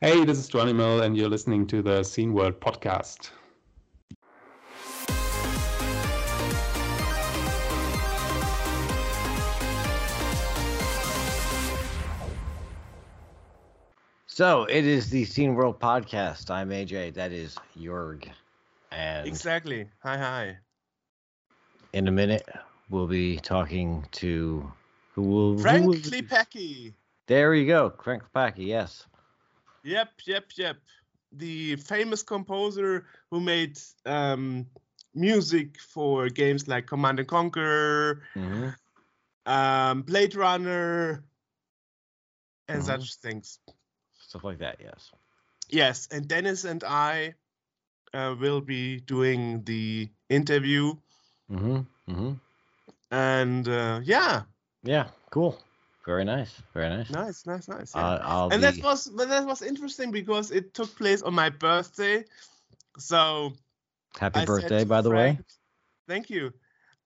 Hey, this is Dronimal, and you're listening to the Scene World podcast. So it is the Scene World podcast. I'm AJ. That is Jorg. And Exactly. Hi, hi. in a minute, we'll be talking to who will who Frank will- Klepacki. There you go, Frank Packy. Yes. Yep, yep, yep. The famous composer who made um, music for games like Command and Conquer, hmm um, Blade Runner, and Mhm. such things. Stuff like that. Yes. Yes, and Dennis and I uh, will be doing the interview, hmm hmm and uh, yeah, Yeah. Cool. Very nice. Very nice. nice, nice, nice. yeah. I'll and be, that was but that was interesting because it took place on my birthday, so. happy I birthday, by the way. Thank you.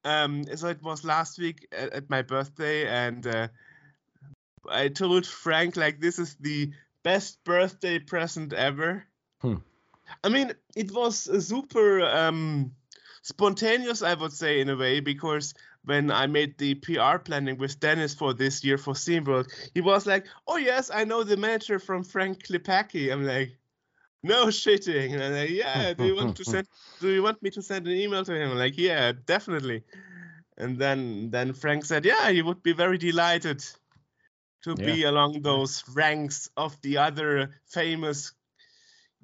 Um, so it was last week at, at my birthday, and uh, I told Frank like this is the best birthday present ever. Hmm. I mean, it was super um, spontaneous, I would say, in a way, because when I made the PR planning with Dennis for this year for Scene World, he was like, "Oh yes, I know the manager from Frank Klepacki." I'm like, "No shitting." And I'm like, "Yeah, do you want to send? Do you want me to send an email to him?" I'm like, "Yeah, definitely." And then then Frank said, "Yeah, he would be very delighted to be along those ranks of the other famous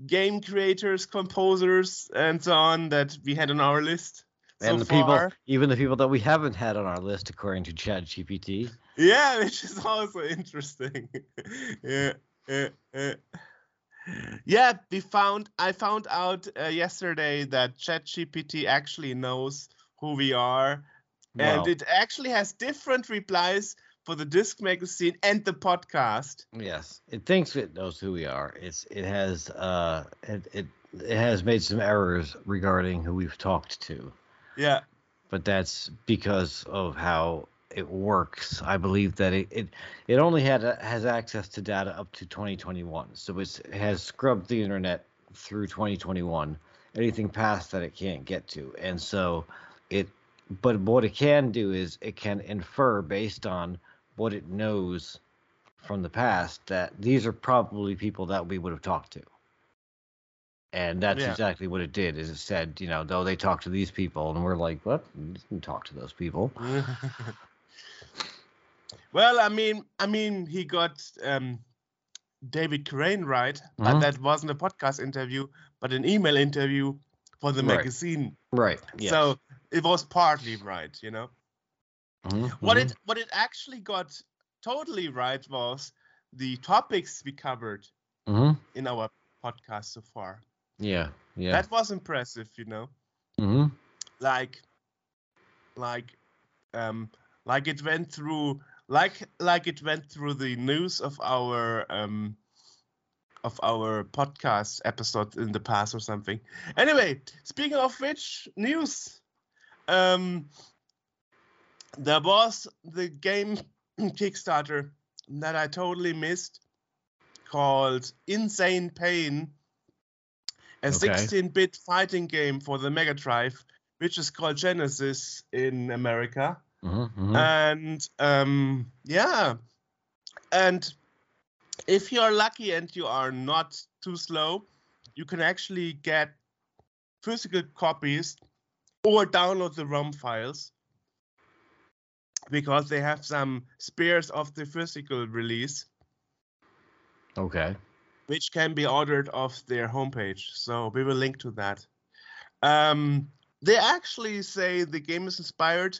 game creators, composers, and so on that we had on our list." And so the people, even the people that we haven't had on our list, according to ChatGPT. Yeah, which is also interesting. yeah, yeah, yeah. Yeah, we found. I found out uh, yesterday that ChatGPT actually knows who we are, and it actually has different replies for the Disc Magazine and the podcast. Yes, it thinks it knows who we are. It's it has uh it it, it has made some errors regarding who we've talked to, Yeah, but that's because of how it works. I believe that it it, it only had has access to data up to 2021, so it has scrubbed the internet through 2021. Anything past that, it can't get to, and so it. But what it can do is it can infer based on what it knows from the past that these are probably people that we would have talked to. And that's Yeah. exactly what it did. Is it said, you know, though they talked to these people, and we're like, what? Didn't talk to those people. well, I mean, I mean, he got um, David Crane right, but Mhm. that wasn't a podcast interview, but an email interview for the Right. magazine. Right. Yes. So it was partly right, you know. Mhm, What mhm. it what it actually got totally right was the topics we covered Mhm. in our podcast so far. Yeah. Yeah. That was impressive, you know. hmm Like like um like it went through like like it went through the news of our um of our podcast episode in the past or something. Anyway, speaking of which news, um, there was the game Kickstarter that I totally missed called Insane Pain, a Okay. 16-bit fighting game for the Mega Drive, which is called Genesis in America hmm hmm and um, yeah and if you are lucky and you are not too slow you can actually get physical copies or download the rom files because they have some spares of the physical release Okay. Which can be ordered off their homepage. So we will link to that. Um, they actually say the game is inspired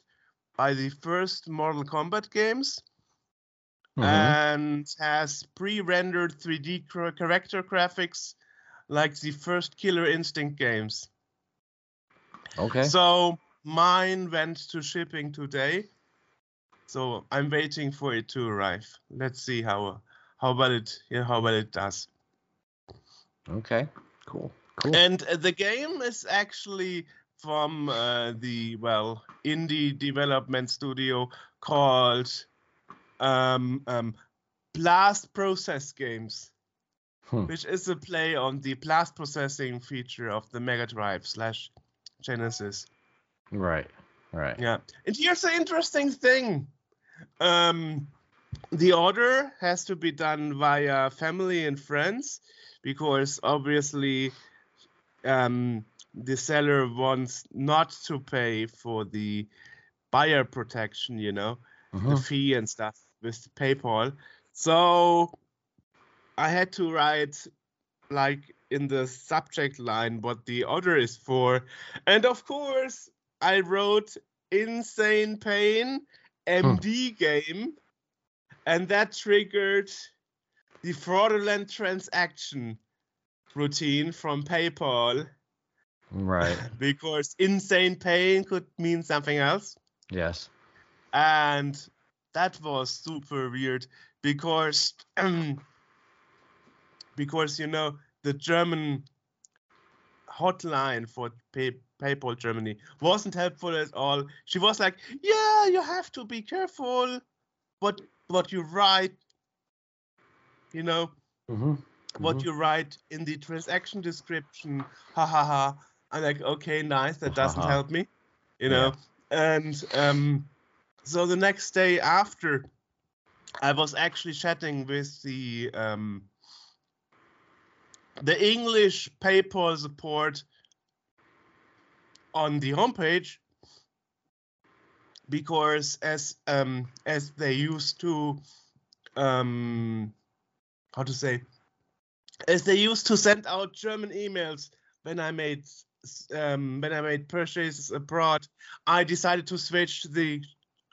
by the first Mortal Kombat games Mhm. and has pre-rendered 3D character graphics like the first Killer Instinct games. okay. So mine went to shipping today. So I'm waiting for it to arrive. Let's see how how well it yeah, how well it does. Okay. Cool. Cool. And the game is actually from uh, the well indie development studio called um, um, Blast Process Games. Hmm. which is a play on the blast processing feature of the Mega Drive slash Genesis. Right. Right. Yeah. And here's the interesting thing. Um, the order has to be done via family and friends because obviously um, the seller wants not to pay for the buyer protection, you know, the Mhm. fee and stuff with PayPal. So I had to write like in the subject line what the order is for. And of course, I wrote Insane Pain MD game, and that triggered the fraudulent transaction routine from PayPal Right. because insane pain could mean something else. Yes. And that was super weird because um, because you know the German hotline for pay, PayPal Germany wasn't helpful at all. She was like, "Yeah, you have to be careful what what you write, you know, Mm-hmm. what Mhm. you write in the transaction description." Ha ha ha. I'm like, "Okay, nice. That doesn't help me, you Yeah. know." And um, so the next day after, I was actually chatting with the um, the English PayPal support on the homepage because as um, as they used to um, how to say as they used to send out German emails when I made um, when I made purchases abroad, I decided to switch the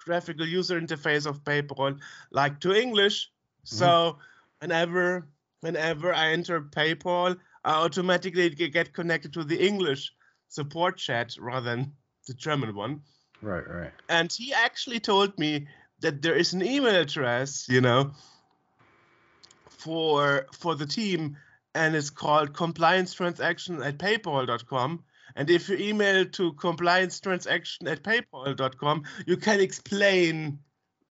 graphical user interface of PayPal like to English. So whenever whenever I enter PayPal, I automatically get connected to the English support chat rather than the German one. Right. Right. And he actually told me that there is an email address, you know, for for the team, and it's called compliance transaction at paypal.com. And if you email to compliance transaction at paypal.com, you can explain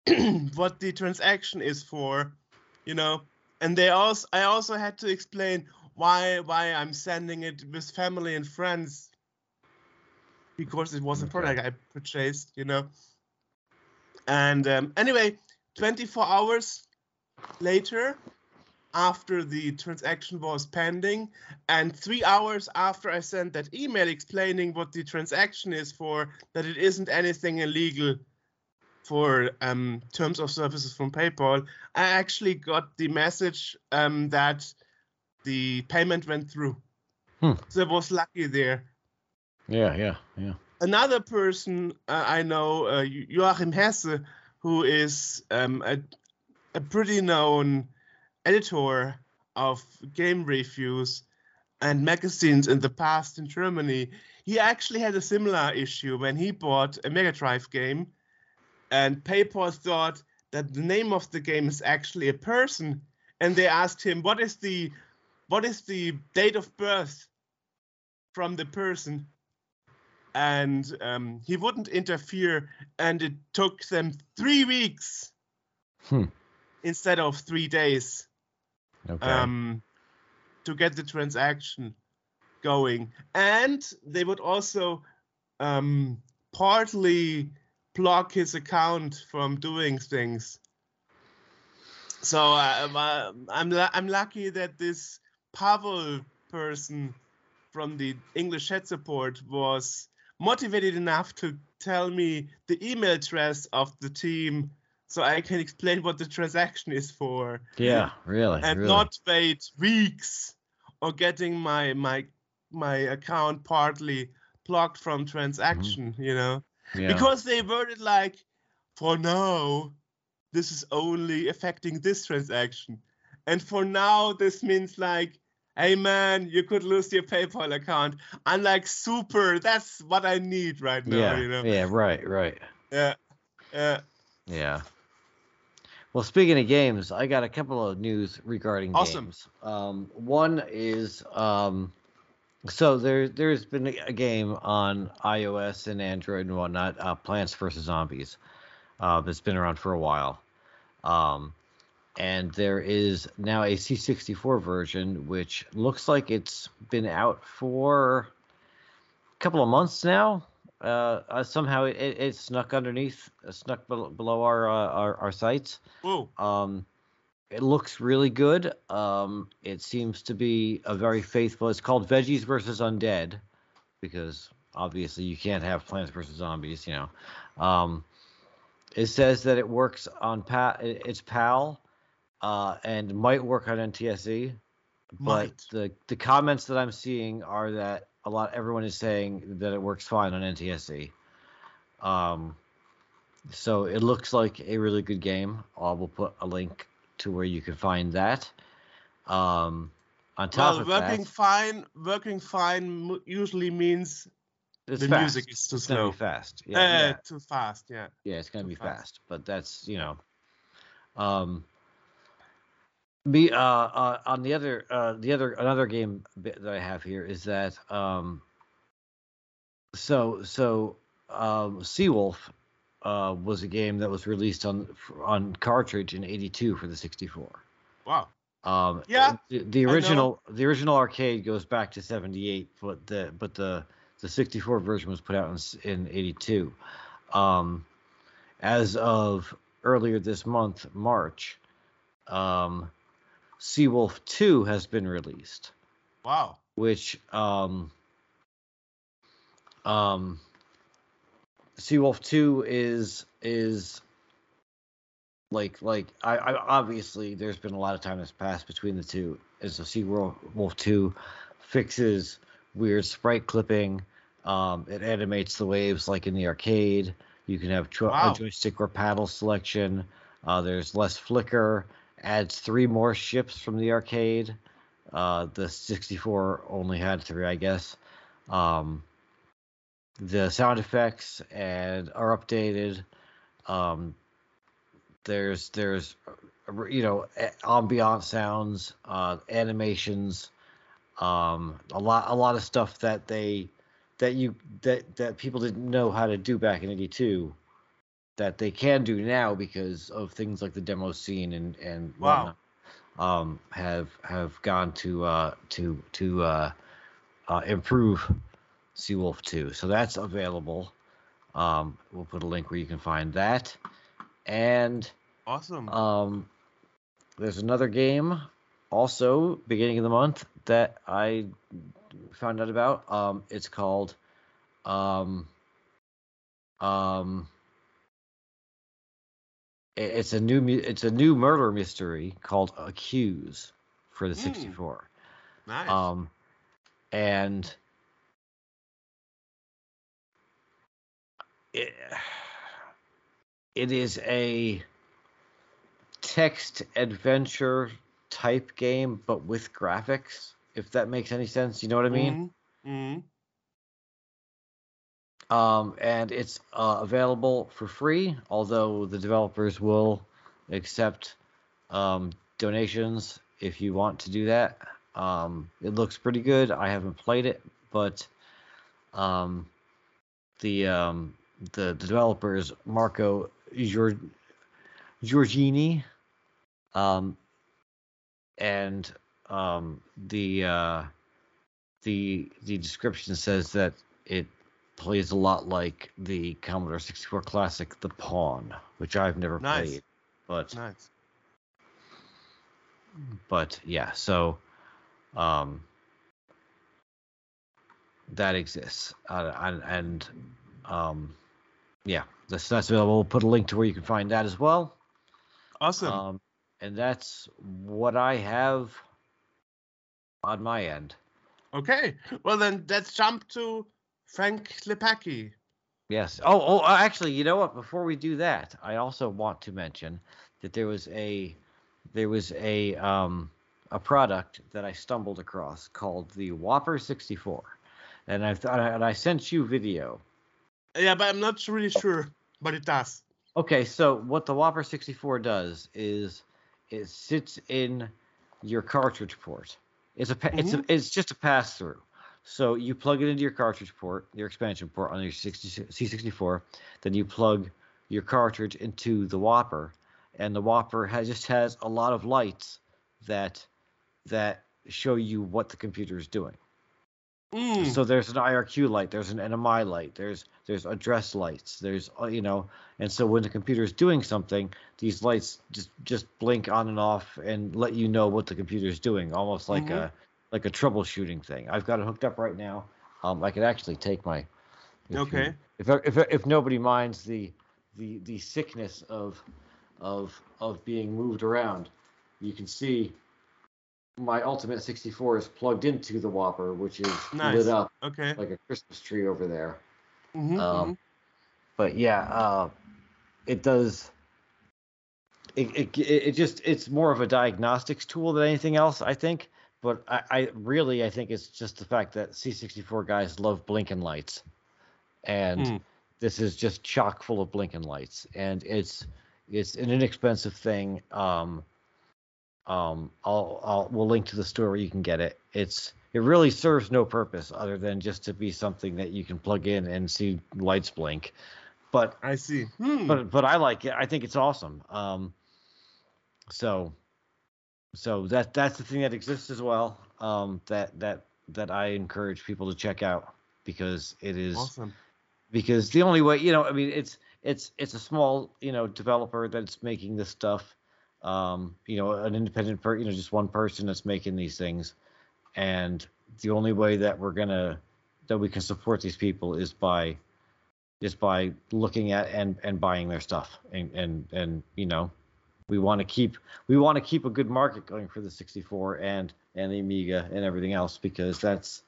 what the transaction is for, you know. And they also I also had to explain why why I'm sending it with family and friends because it was a product I purchased, you know. And um, anyway, 24 hours later, after the transaction was pending, and three hours after I sent that email explaining what the transaction is for, that it isn't anything illegal for um, terms of services from PayPal, I actually got the message um, that the payment went through. Hmm. So I was lucky there Yeah. Yeah. Yeah. another person uh, I know, uh, Joachim Hesse, who is um, a, a pretty known editor of game reviews and magazines in the past in Germany. He actually had a similar issue when he bought a Mega Drive game, and PayPal thought that the name of the game is actually a person, and they asked him, "What is the, what is the date of birth from the person?" and um, he wouldn't interfere, and it took them three weeks Hmm. instead of three days Okay. um, to get the transaction going. And they would also um, partly block his account from doing things. So uh, I'm I'm lucky that this Pavel person from the English chat support was motivated enough to tell me the email address of the team so I can explain what the transaction is for yeah. Really. and really. not wait weeks or getting my my my account partly blocked from transaction mm-hmm. you know Yeah. because they worded like for now this is only affecting this transaction and for now this means like hey man you could lose your paypal account i'm like super that's what i need right now yeah. you know Yeah. Right. Right. yeah yeah Yeah. Well, speaking of games, I got a couple of news regarding Awesome. games. Um, one is um, so there there's been a game on iOS and Android and whatnot, uh, Plants vs Zombies. Uh, that's been around for a while. Um, and there is now a C64 version, which looks like it's been out for a couple of months now. Uh, uh, somehow it, it, it snuck underneath, uh, snuck below, below our, uh, our our sites. Whoa. Um, it looks really good. Um, it seems to be a very faithful. It's called Veggies versus Undead because obviously you can't have Plants versus Zombies. You know. Um, it says that it works on pa- it's PAL uh, and might work on NTSC, but Might. the the comments that I'm seeing are that a lot everyone is saying that it works fine on NTSC. Um, so it looks like a really good game. I will put a link to where you can find that. Um, on top Well, of working that, fine, working fine usually means the fast. music is too It's slow. be fast. Yeah, uh, yeah. too fast. Yeah. Yeah, it's gonna too be fast. fast. but that's you know, um, me uh, uh on the other uh the other another game bit that I have here is that um, so so um, Seawolf uh was a game that was released on on cartridge in '82 for the 64. Wow. Um, Yeah, the, the original the original arcade goes back to '78, but the but the the 64 version was put out in in '82. Um, as of earlier this month, March, um, Seawolf 2 has been released, Wow. which um, um, Seawolf 2 is is like like I, I obviously there's been a lot of time that's passed between the two. And so Seawolf 2 fixes weird sprite clipping. Um, it animates the waves like in the arcade. You can have cho- Wow. a joystick or paddle selection. Uh, there's less flicker. Adds three more ships from the arcade. Uh, the 64 only had three, I guess. Um, the sound effects and are updated. Um, there's there's you know ambient sounds, uh, animations, um, a lot a lot of stuff that they that you that that people didn't know how to do back in '82 that they can do now because of things like the demo scene and and Wow. whatnot, um, have have gone to uh, to to uh, uh, improve Seawolf 2. So that's available. Um, we'll put a link where you can find that. And Awesome. um, there's another game also beginning of the month that I found out about. Um, it's called um, um, it's a new it's a new murder mystery called Accuse for the Mm. 64. nice. Um, and it, it is a text adventure type game, but with graphics. If that makes any sense, you know what I mean. hmm Um, and it's uh, available for free, although the developers will accept um, donations if you want to do that. Um, it looks pretty good. I haven't played it, but um, the um, the developers Marco Gior- Giorgini um, and the uh, the the description says that it plays a lot like the Commodore 64 classic The Pawn, which I've never Nice. played. But Nice. but yeah, so um that exists. Uh, and, and um yeah, that's that's available. We'll put a link to where you can find that as well. Awesome. Um and that's what I have on my end. okay. Well then, let's jump to Frank Klepacki. Yes. Oh, oh, uh, actually, you know what? Before we do that, I also want to mention that there was a there was a um a product that I stumbled across called the Whopper 64, and I thought and I sent you video. Yeah, but I'm not really sure, but it does. Okay, so what the Whopper 64 does is it sits in your cartridge port. It's a it's a, it's just a pass through. So you plug it into your cartridge port, your expansion port on your 60, C64. Then you plug your cartridge into the Whopper, and the Whopper has just has a lot of lights that that show you what the computer is doing. Mm. So there's an IRQ light, there's an NMI light, there's there's address lights, there's uh, you know, and so when the computer is doing something, these lights just just blink on and off and let you know what the computer is doing, almost like Mhm. a like a troubleshooting thing. I've got it hooked up right now. Um, I could actually take my. if you- Okay. If if if nobody minds the the the sickness of of of being moved around, you can see my Ultimate 64 is plugged into the Whopper, which is Nice. lit up Okay. like a Christmas tree over there. Mhm, Um, but yeah, uh, it does. It, it it just it's more of a diagnostics tool than anything else, I think. But I, I really I think it's just the fact that C64 guys love blinking lights, and Hmm. this is just chock full of blinking lights, and it's it's an inexpensive thing. Um, um, I'll I'll we'll link to the store where you can get it. It's it really serves no purpose other than just to be something that you can plug in and see lights blink. But I see. Hmm. but but I like it. I think it's awesome. Um, so so that that's the thing that exists as well. Um, that that that I encourage people to check out because it is awesome. because the only way you know i mean it's it's it's a small you know developer that's making this stuff um you know an independent per you know just one person that's making these things and the only way that we're gonna that we can support these people is by is by looking at and and buying their stuff and and and you know we want to keep we want to keep a good market going for the 64 and and the amiga and everything else because that's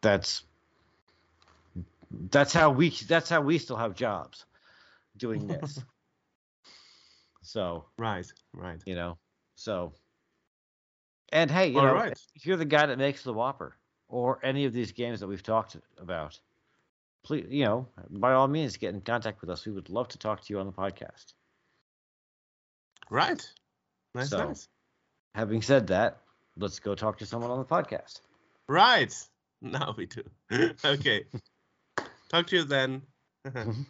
that's that's how we that's how we still have jobs doing this so Right. Right. you know so and hey you All know right. if you're the guy that makes the whopper or any of these games that we've talked about please you know by all means get in contact with us we would love to talk to you on the podcast Right. Nice. So- Nice. having said that let's go talk to someone on the podcast Right. Now we do. okay. Talk to you then.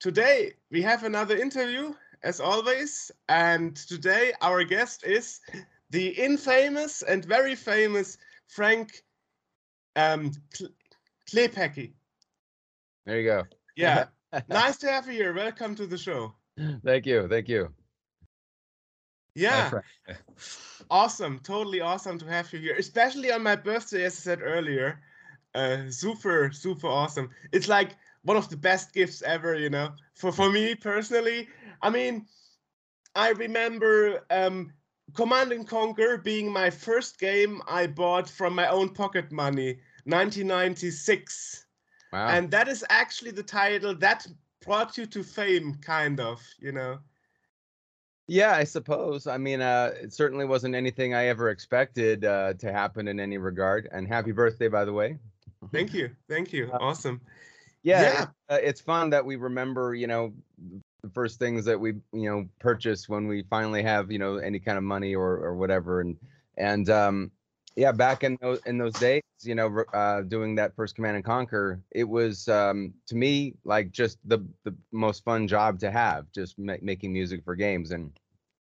today we have another interview, as always, and today our guest is the infamous and very famous Frank um, Kle- Klepacki. There you go. Yeah. nice to have you here. Welcome to the show. Thank you. Thank you. Yeah. Awesome totally awesome to have you here especially on my birthday as i said earlier uh super super awesome it's like one of the best gifts ever you know for for me personally i mean i remember um command and conquer being my first game i bought from my own pocket money 1996 Wow. and that is actually the title that brought you to fame kind of you know yeah, I suppose. I mean, uh, it certainly wasn't anything I ever expected uh, to happen in any regard. And happy birthday, by the way. thank you thank you Uh, awesome Yeah, Yeah. It's, uh, it's fun that we remember, you know, the first things that we, you know, purchase when we finally have, you know, any kind of money or or whatever. And and um, yeah, back in those in those days, you know, uh, doing that first Command and Conquer, it was um, to me like just the the most fun job to have, just ma- making music for games. And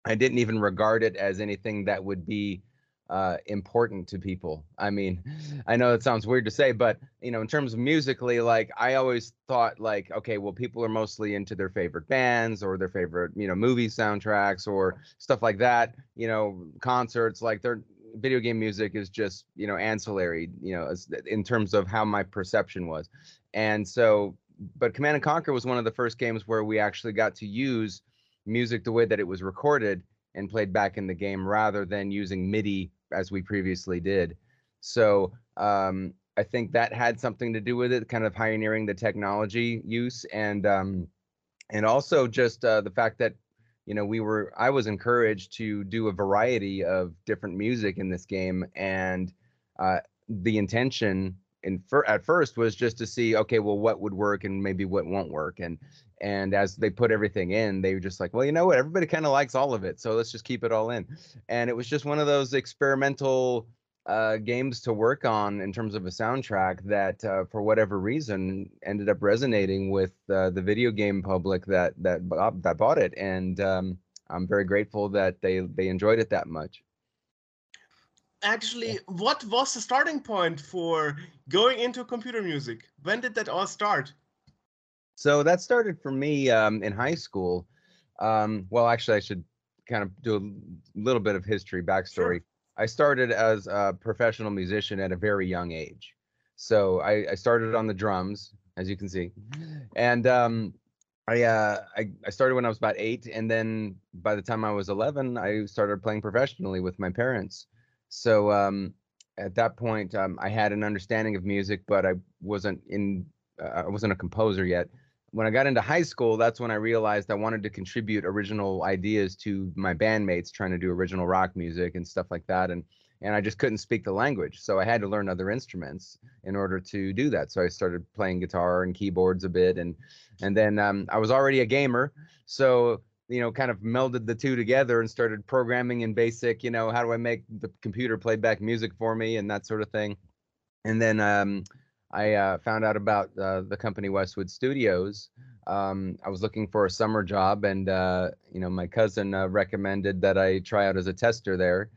I didn't even regard it as anything that would be uh, important to people. I mean, I know it sounds weird to say, but you know, in terms of musically, like I always thought, like, okay, well, people are mostly into their favorite bands or their favorite, you know, movie soundtracks or stuff like that. You know, concerts, like their video game music is just, you know, ancillary. You know, in terms of how my perception was, and so, but Command and Conquer was one of the first games where we actually got to use music the way that it was recorded and played back in the game rather than using MIDI as we previously did. So um, I think that had something to do with it, kind of pioneering the technology use and um, and also just uh, the fact that you know we were I was encouraged to do a variety of different music in this game and uh, the intention in fir- at first was just to see okay well what would work and maybe what won't work and and as they put everything in they were just like well you know what? Everybody kind of likes all of it so let's just keep it all in. And it was just one of those experimental uh, games to work on in terms of a soundtrack that, uh, for whatever reason, ended up resonating with uh, the video game public that that bought- that bought it, and um, I'm very grateful that they they enjoyed it that much. Actually, what was the starting point for going into computer music? When did that all start? So that started for me um, in high school. Um, well, actually, I should kind of do a little bit of history backstory. I started as a professional musician at a very young age. So I, I started on the drums, as you can see, and um, I, uh, I I started when I was about eight, and then by the time I was eleven, I started playing professionally with my parents. So um, at that point, um, I had an understanding of music, but I wasn't in uh, I wasn't a composer yet when I got into high school, that's when I realized I wanted to contribute original ideas to my bandmates trying to do original rock music and stuff like that. And and I just couldn't speak the language, so I had to learn other instruments in order to do that. So I started playing guitar and keyboards a bit, and and then um, I was already a gamer, so you know, kind of melded the two together and started programming in BASIC. You know, how do I make the computer play back music for me and that sort of thing. And then um, I uh, found out about uh, the company Westwood Studios. Um, I was looking for a summer job, and uh, you know, my cousin uh, recommended that I try out as a tester there,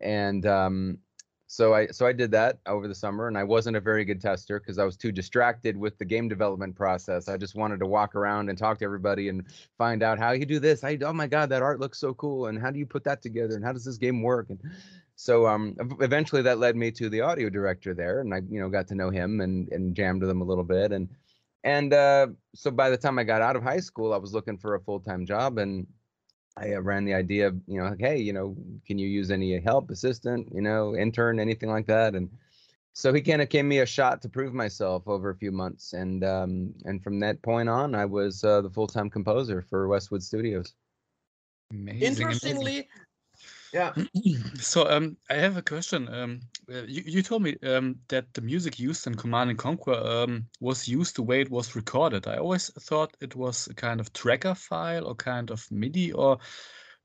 and um, so I so I did that over the summer, and I wasn't a very good tester because I was too distracted with the game development process. I just wanted to walk around and talk to everybody and find out how you do this. I oh my god, that art looks so cool, and how do you put that together, and how does this game work, and so um, eventually that led me to the audio director there, and I you know got to know him and and jammed with him a little bit, and and uh, so by the time I got out of high school, I was looking for a full time job, and I uh, ran the idea of you know like, hey you know can you use any help assistant you know intern anything like that, and so he kind of gave me a shot to prove myself over a few months, and um, and from that point on, I was uh, the full time composer for Westwood Studios. Amazing, amazing. Yeah. So um, I have a question. Um, uh, you, you told me um, that the music used in Command and Conquer um, was used the way it was recorded. I always thought it was a kind of tracker file or kind of MIDI, or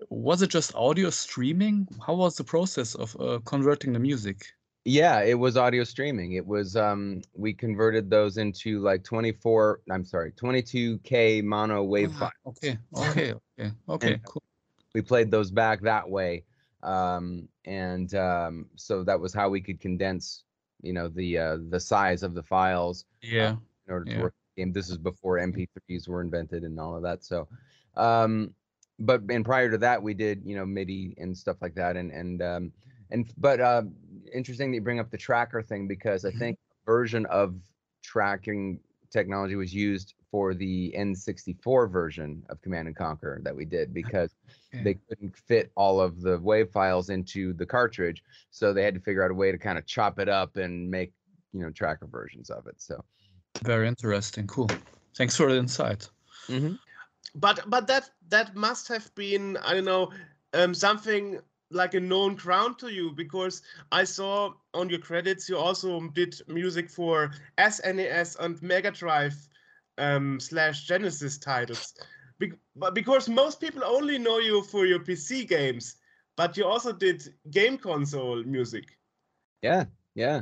was it just audio streaming? How was the process of uh, converting the music? Yeah, it was audio streaming. It was um we converted those into like 24, I'm sorry, 22k mono wave Ah, file. okay, okay, okay, okay, cool. We played those back that way. Um and um so that was how we could condense, you know, the uh the size of the files Yeah, in order to work the game. This is before MP3s were invented and all of that. So um but and prior to that we did, you know, MIDI and stuff like that and and um and but uh interesting that you bring up the tracker thing because I Mhm. think a version of tracking technology was used for the N64 version of Command and Conquer that we did because okay. they couldn't fit all of the wave files into the cartridge, so they had to figure out a way to kind of chop it up and make you know tracker versions of it. So Very interesting. Cool. Thanks for the insight. but but that that must have been I don't know um, something like a known ground to you because I saw on your credits you also did music for SNES and Mega Drive um, slash Genesis titles. Be- because most people only know you for your PC games, but you also did game console music. Yeah, yeah.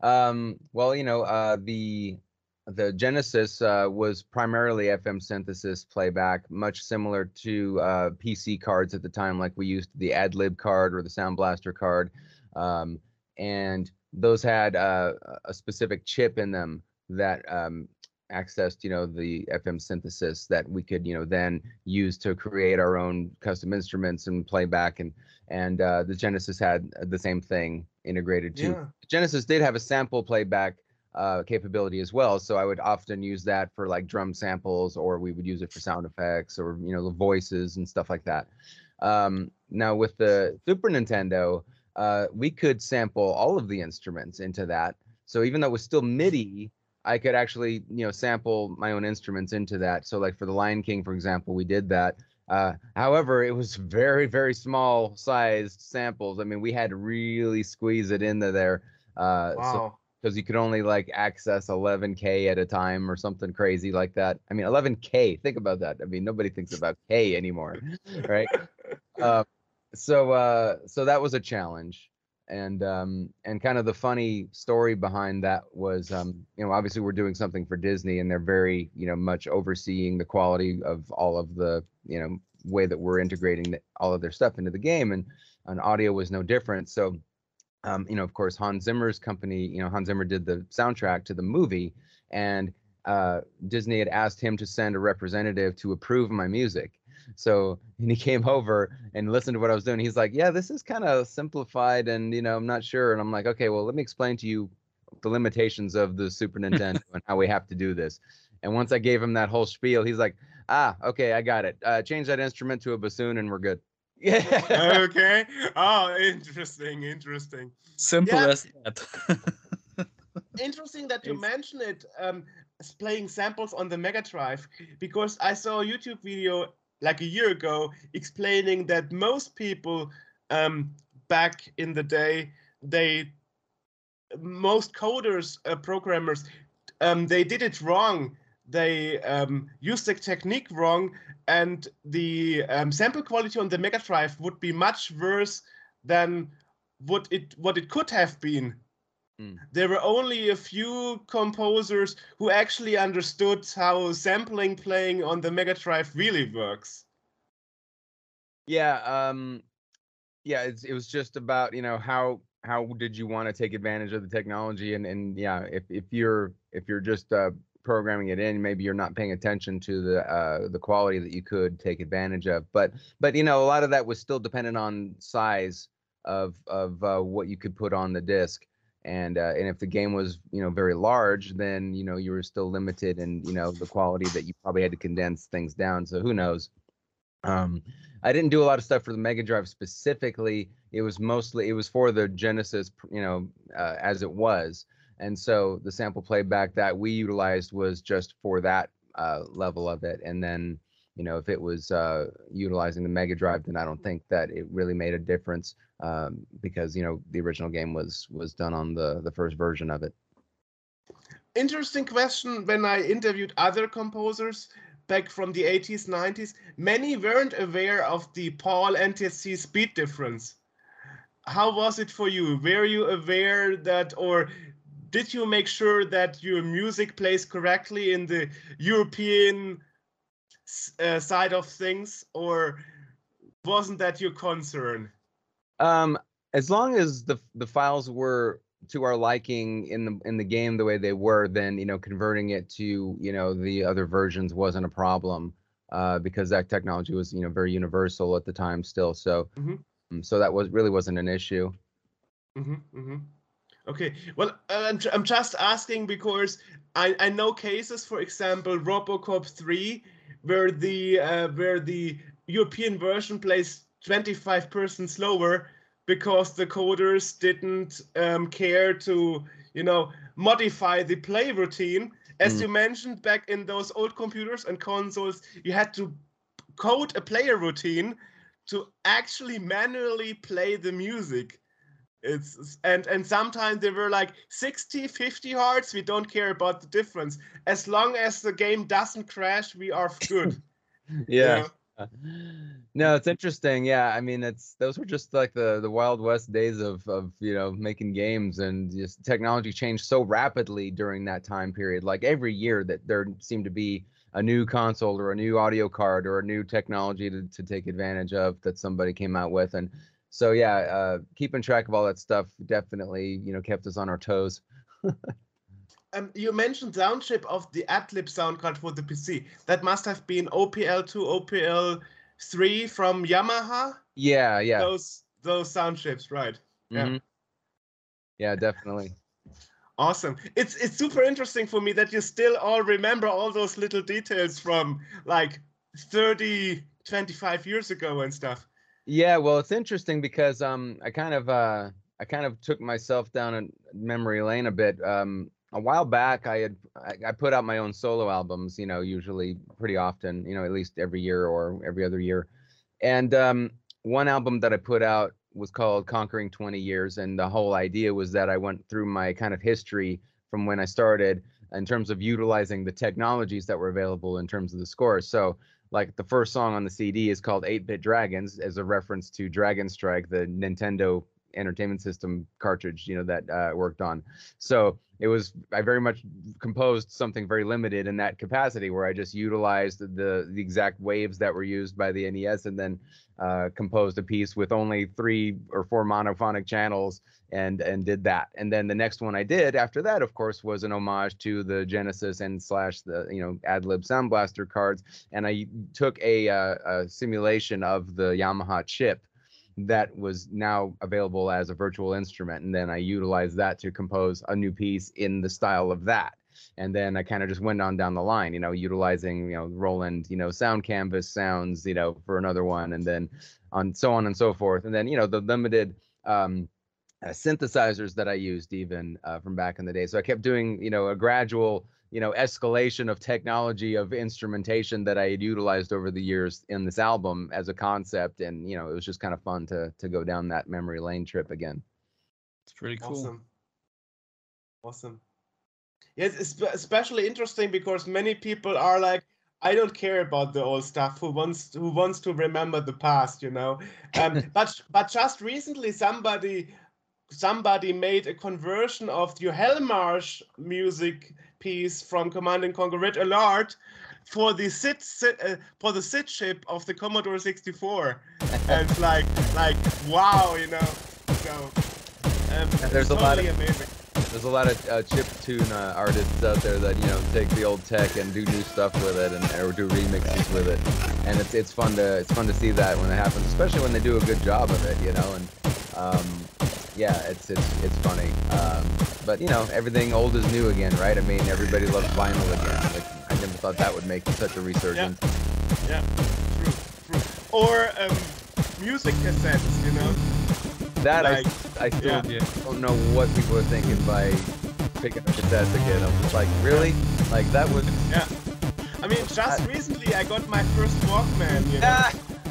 Um, well, you know, uh, the the Genesis uh, was primarily FM synthesis playback, much similar to uh, PC cards at the time, like we used the AdLib card or the Sound Blaster card, um, and those had uh, a specific chip in them that um, accessed, you know, the FM synthesis that we could, you know, then use to create our own custom instruments and playback and and uh, the Genesis had the same thing integrated too. Yeah. Genesis did have a sample playback uh, capability as well, so I would often use that for like drum samples, or we would use it for sound effects, or you know the voices and stuff like that. Um, now with the Super Nintendo, uh, we could sample all of the instruments into that. So even though it was still MIDI, I could actually you know sample my own instruments into that. So like for the Lion King, for example, we did that. Uh, however, it was very, very small sized samples. I mean, we had to really squeeze it into there. Uh, Wow. because you could only like access 11k at a time or something crazy like that. I mean, 11k. Think about that. I mean, nobody thinks about k anymore, right? uh, so, uh, so that was a challenge. And um, and kind of the funny story behind that was um, you know obviously we're doing something for Disney and they're very you know much overseeing the quality of all of the you know way that we're integrating the, all of their stuff into the game and and audio was no different. So um, you know of course Hans Zimmer's company you know Hans Zimmer did the soundtrack to the movie and uh, Disney had asked him to send a representative to approve my music so and he came over and listened to what I was doing. He's like, "Yeah, this is kind of simplified, and you know, I'm not sure." And I'm like, "Okay, well, let me explain to you the limitations of the Super Nintendo and how we have to do this." And once I gave him that whole spiel, he's like, "Ah, okay, I got it. Uh, change that instrument to a bassoon, and we're good." Yeah. okay. Oh, interesting. Interesting. Simple Yeah. as that. Interesting that you It's- mention it. Um, playing samples on the Mega Drive because I saw a YouTube video like a year ago explaining that most people um, back in the day they most coders uh, programmers um, they did it wrong. They um, used the technique wrong and the um, sample quality on the mega drive would be much worse than what it what it could have been Mm. there were only a few composers who actually understood how sampling playing on the mega drive really works Yeah, um, yeah, it's, it was just about you know how how did you want to take advantage of the technology and and yeah, if if you're if you're just uh, programming it in, maybe you're not paying attention to the uh, the quality that you could take advantage of. But but you know a lot of that was still dependent on size of of uh, what you could put on the disc. And uh, and if the game was you know very large, then you know you were still limited in you know the quality that you probably had to condense things down. So who knows? Um, I didn't do a lot of stuff for the Mega Drive specifically. It was mostly it was for the Genesis, you know, uh, as it was, and so the sample playback that we utilized was just for that uh, level of it. And then, you know, if it was uh, utilizing the Mega Drive, then I don't think that it really made a difference um, because you know the original game was was done on the the first version of it. interesting question when I interviewed other composers back from the 80s, 90s, many weren't aware of the PAL NTSC speed difference. How was it for you? Were you aware that, or did you make sure that your music plays correctly in the European uh, side of things, or wasn't that your concern? Um, as long as the the files were to our liking in the in the game the way they were, then you know converting it to you know the other versions wasn't a problem uh, because that technology was you know very universal at the time still. So Mhm. um, so that was really wasn't an issue. hmm hmm Okay. Well, uh, I'm, I'm just asking because I, I know cases, for example, RoboCop 3, where the uh, where the European version plays 25% slower because the coders didn't um, care to, you know, modify the play routine. As Mm. you mentioned, back in those old computers and consoles, you had to code a player routine to actually manually play the music it's and and sometimes they were like 60 50 hertz we don't care about the difference as long as the game doesn't crash we are good you uh, know? No, it's interesting. Yeah, I mean, it's those were just like the the wild west days of of you know making games, and just technology changed so rapidly during that time period. Like every year, that there seemed to be a new console or a new audio card or a new technology to to take advantage of that somebody came out with, and so yeah, uh, keeping track of all that stuff definitely you know kept us on our toes. um, you mentioned sound chip of the adlib sound card for the pc that must have been opl2 opl3 from yamaha Yeah, yeah, those those sound chips right yeah. mhm. yeah, definitely. Awesome. It's it's super interesting for me that you still all remember all those little details from like 30, 25 years ago and stuff. Yeah, well, it's interesting because um, I kind of uh, I kind of took myself down a memory lane a bit. Um, a while back, I had I, I put out my own solo albums. You know, usually pretty often. You know, at least every year or every other year. And um, one album that I put out was called Conquering 20 Years, and the whole idea was that I went through my kind of history from when I started in terms of utilizing the technologies that were available in terms of the scores. So like the first song on the CD is called 8-Bit Dragons as a reference to Dragon Strike, the Nintendo entertainment system cartridge, you know, that uh, worked on. So it was I very much composed something very limited in that capacity, where I just utilized the the exact waves that were used by the NES, and then uh, composed a piece with only three or four monophonic channels and and did that and then the next one i did after that of course was an homage to the genesis and slash the you know adlib sound blaster cards and i took a, uh, a simulation of the yamaha chip that was now available as a virtual instrument and then i utilized that to compose a new piece in the style of that and then i kind of just went on down the line you know utilizing you know roland you know sound canvas sounds you know for another one and then on so on and so forth and then you know the limited um uh, synthesizers that I used even uh, from back in the day. So I kept doing, you know, a gradual, you know, escalation of technology of instrumentation that I had utilized over the years in this album as a concept, and you know, it was just kind of fun to to go down that memory lane trip again. It's pretty cool. Awesome. Awesome. Yes, it's especially interesting because many people are like, I don't care about the old stuff. Who wants who wants to remember the past, you know? Um, but but just recently, somebody somebody made a conversion of your Hell March music piece from Command and Conquer Red Alert for the SID, uh, for the SID chip of the Commodore 64, and like like wow, you know. So um, there's totally a lot of amazing. there's a lot of uh, chip tune uh, artists out there that you know take the old tech and do new stuff with it and or do remixes with it, and it's it's fun to it's fun to see that when it happens, especially when they do a good job of it, you know. And um, yeah, it's it's it's funny. Um, but you know, everything old is new again, right? I mean, everybody loves vinyl again. Like I never thought that would make such a resurgence. Yeah, true, true. Or um, music cassettes, you know. That Like, I I still Yeah. don't know what people are thinking by picking up cassettes again. I'm just like, really? Like that was. Yeah. I mean, just recently I got my first Walkman, you know.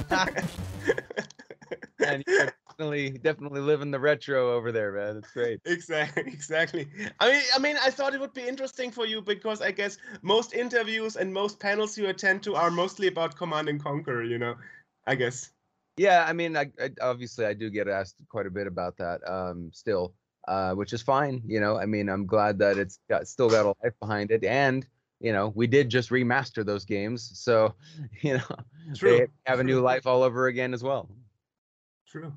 and you're definitely definitely living the retro over there, man. It's great. Exactly, exactly. I mean, I mean, I thought it would be interesting for you because I guess most interviews and most panels you attend to are mostly about Command and Conquer. You know, I guess. Yeah, I mean, I, I obviously I do get asked quite a bit about that um, still, uh, which is fine. You know, I mean, I'm glad that it's got still got a life behind it, and you know, we did just remaster those games, so you know, True. they have a new life all over again as well. True.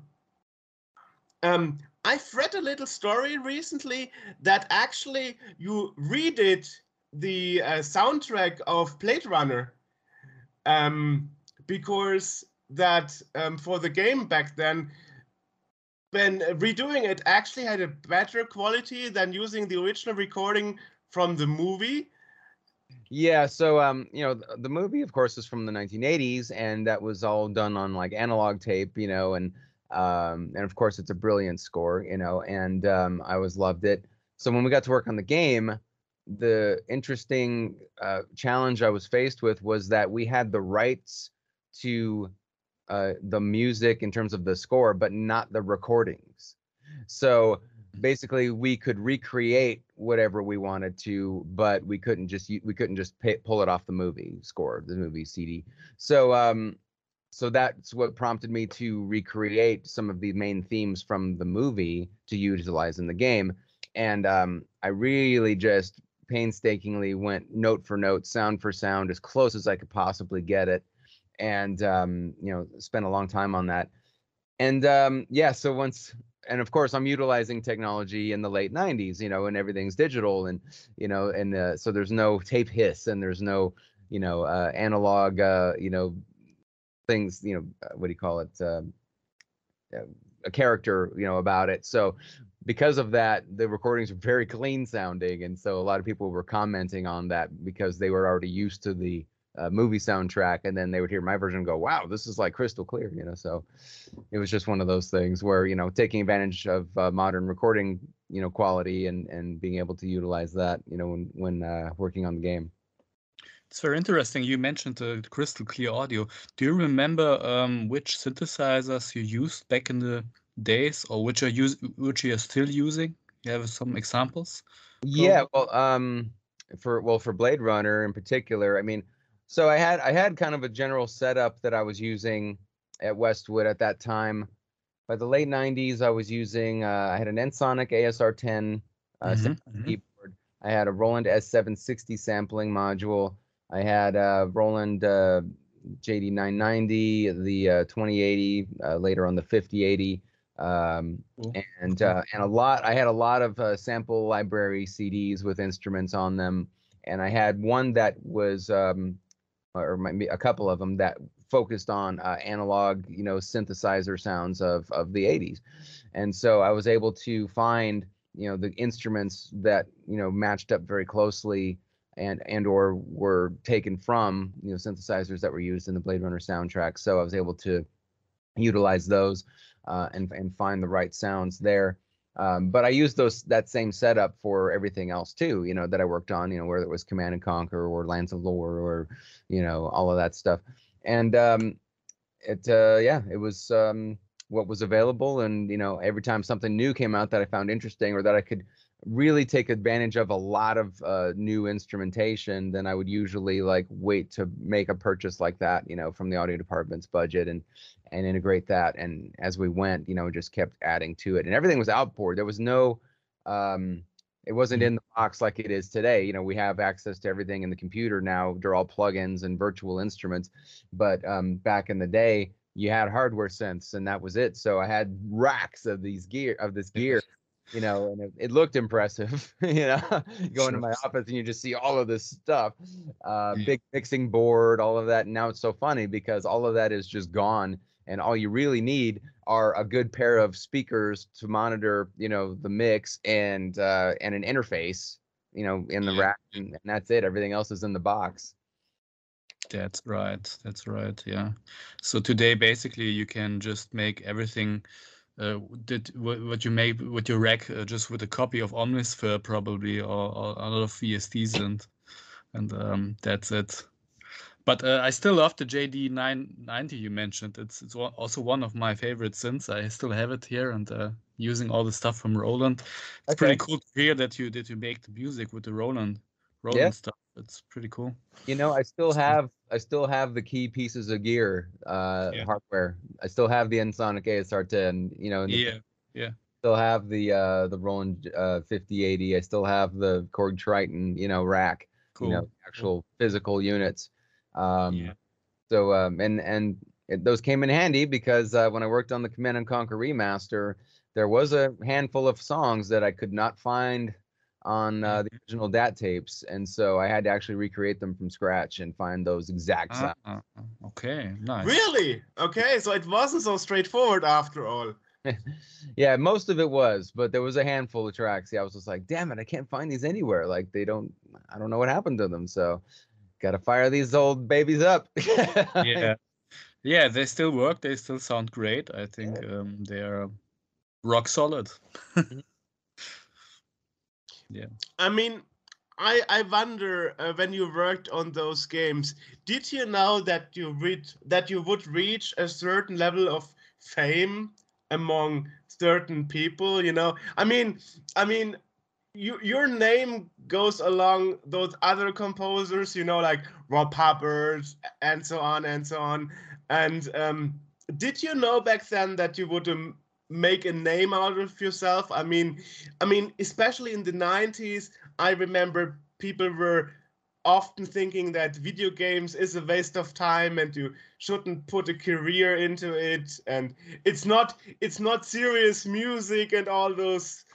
Um, I've read a little story recently that actually you redid the uh, soundtrack of Blade Runner, um, because that um, for the game back then, when redoing it actually had a better quality than using the original recording from the movie. Yeah, so um, you know, the, the movie, of course, is from the 1980s, and that was all done on like analog tape, you know, and um, and of course, it's a brilliant score, you know, and um, I always loved it. So when we got to work on the game, the interesting uh, challenge I was faced with was that we had the rights to uh, the music in terms of the score, but not the recordings. So basically, we could recreate whatever we wanted to, but we couldn't just we couldn't just pay, pull it off the movie score, the movie CD. So um, so that's what prompted me to recreate some of the main themes from the movie to utilize in the game. And um, i really just painstakingly went note for note sound for sound as close as i could possibly get it and um, you know spent a long time on that. And um, yeah so once and of course i'm utilizing technology in the late 90s you know and everything's digital and you know and uh, so there's no tape hiss and there's no you know uh, analog uh, you know things you know uh, what do you call it um, uh, a character you know about it. So because of that the recordings are very clean sounding and so a lot of people were commenting on that because they were already used to the uh, movie soundtrack and then they would hear my version and go wow this is like crystal clear you know? So it was just one of those things where you know taking advantage of uh, modern recording you know quality and and being able to utilize that you know when when uh, working on the game It's very interesting. You mentioned the crystal clear audio. Do you remember um, which synthesizers you used back in the days, or which are use which you are still using? You have some examples? Yeah, well, um, for well for Blade Runner in particular, I mean, so I had I had kind of a general setup that I was using at Westwood at that time, by the late 90s, I was using, uh, I had an Ensoniq ASR10 uh, sampling mhm. keyboard. I had a Roland S760 sampling module. I had a Roland uh, JD990, the uh, 2080, uh, later on the 5080. Um, Cool. and uh, and a lot. I had a lot of uh, sample library CDs with instruments on them, and I had one that was, um, or maybe a couple of them that focused on uh, analog, you know, synthesizer sounds of of the 80s, and so I was able to find, you know, the instruments that you know matched up very closely. And, and or were taken from you know synthesizers that were used in the Blade Runner soundtrack. So I was able to utilize those uh, and and find the right sounds there. Um, but I used those that same setup for everything else too. You know that I worked on. You know whether it was Command and Conquer or Lands of Lore or you know all of that stuff. And um, it uh, yeah it was um, what was available. And you know every time something new came out that I found interesting or that I could really take advantage of a lot of uh, new instrumentation, then I would usually like wait to make a purchase like that. You know from the audio department's budget and and integrate that. And as we went, you know, just kept adding to it. And everything was outboard. There was no, um, it wasn't in the box like it is today. You know, we have access to everything in the computer now. They're all plugins and virtual instruments. But um, back in the day, you had hardware synths, and that was it. So I had racks of these gear of this gear. You know, and it, it looked impressive. you know, you go into my office and you just see all of this stuff, uh, Yeah. big mixing board, all of that. And now it's so funny because all of that is just gone and all you really need are a good pair of speakers to monitor you know the mix and uh and an interface you know in the Yeah. rack and, and that's it everything else is in the box That's right. That's right. Yeah. So today, basically, you can just make everything. Uh, did what, what you make with your rack uh, just with a copy of Omnisphere probably or, or a lot of VSTs and and um, that's it. But uh, I still love the JD 990 you mentioned. It's it's also one of my favorite since I still have it here and uh, using all the stuff from Roland. It's pretty cool to hear that you that you make the music with the Roland Roland Yeah. stuff. It's pretty cool. you know i still have i still have the key pieces of gear uh Yeah. hardware i still have the ensoniq asr10 you know and the- Yeah. still have the uh the roland uh 5080 i still have the korg triton you know rack Cool. you know actual physical units um Yeah. so um and and it, those came in handy because uh, when i worked on the command and conquer remaster there was a handful of songs that i could not find on uh, the original dat tapes and so i had to actually recreate them from scratch and find those exact sounds Ah, okay, nice. Really? Okay, so it wasn't so straightforward after all. yeah most of it was but there was a handful of tracks yeah i was just like damn it i can't find these anywhere like they don't i don't know what happened to them so gotta fire these old babies up Yeah, yeah, they still work. They still sound great. I think um, they are rock solid. I mean, I I wonder uh, when you worked on those games, did you know that you read that you would reach a certain level of fame among certain people? You know, I mean, I mean, you, your name goes along those other composers. You know, like Rob Hubbard and so on and so on. And um, did you know back then that you would um, make a name out of yourself? I mean, I mean, especially in the 90s, I remember people were often thinking that video games is a waste of time and you shouldn't put a career into it. And it's not it's not serious music and all those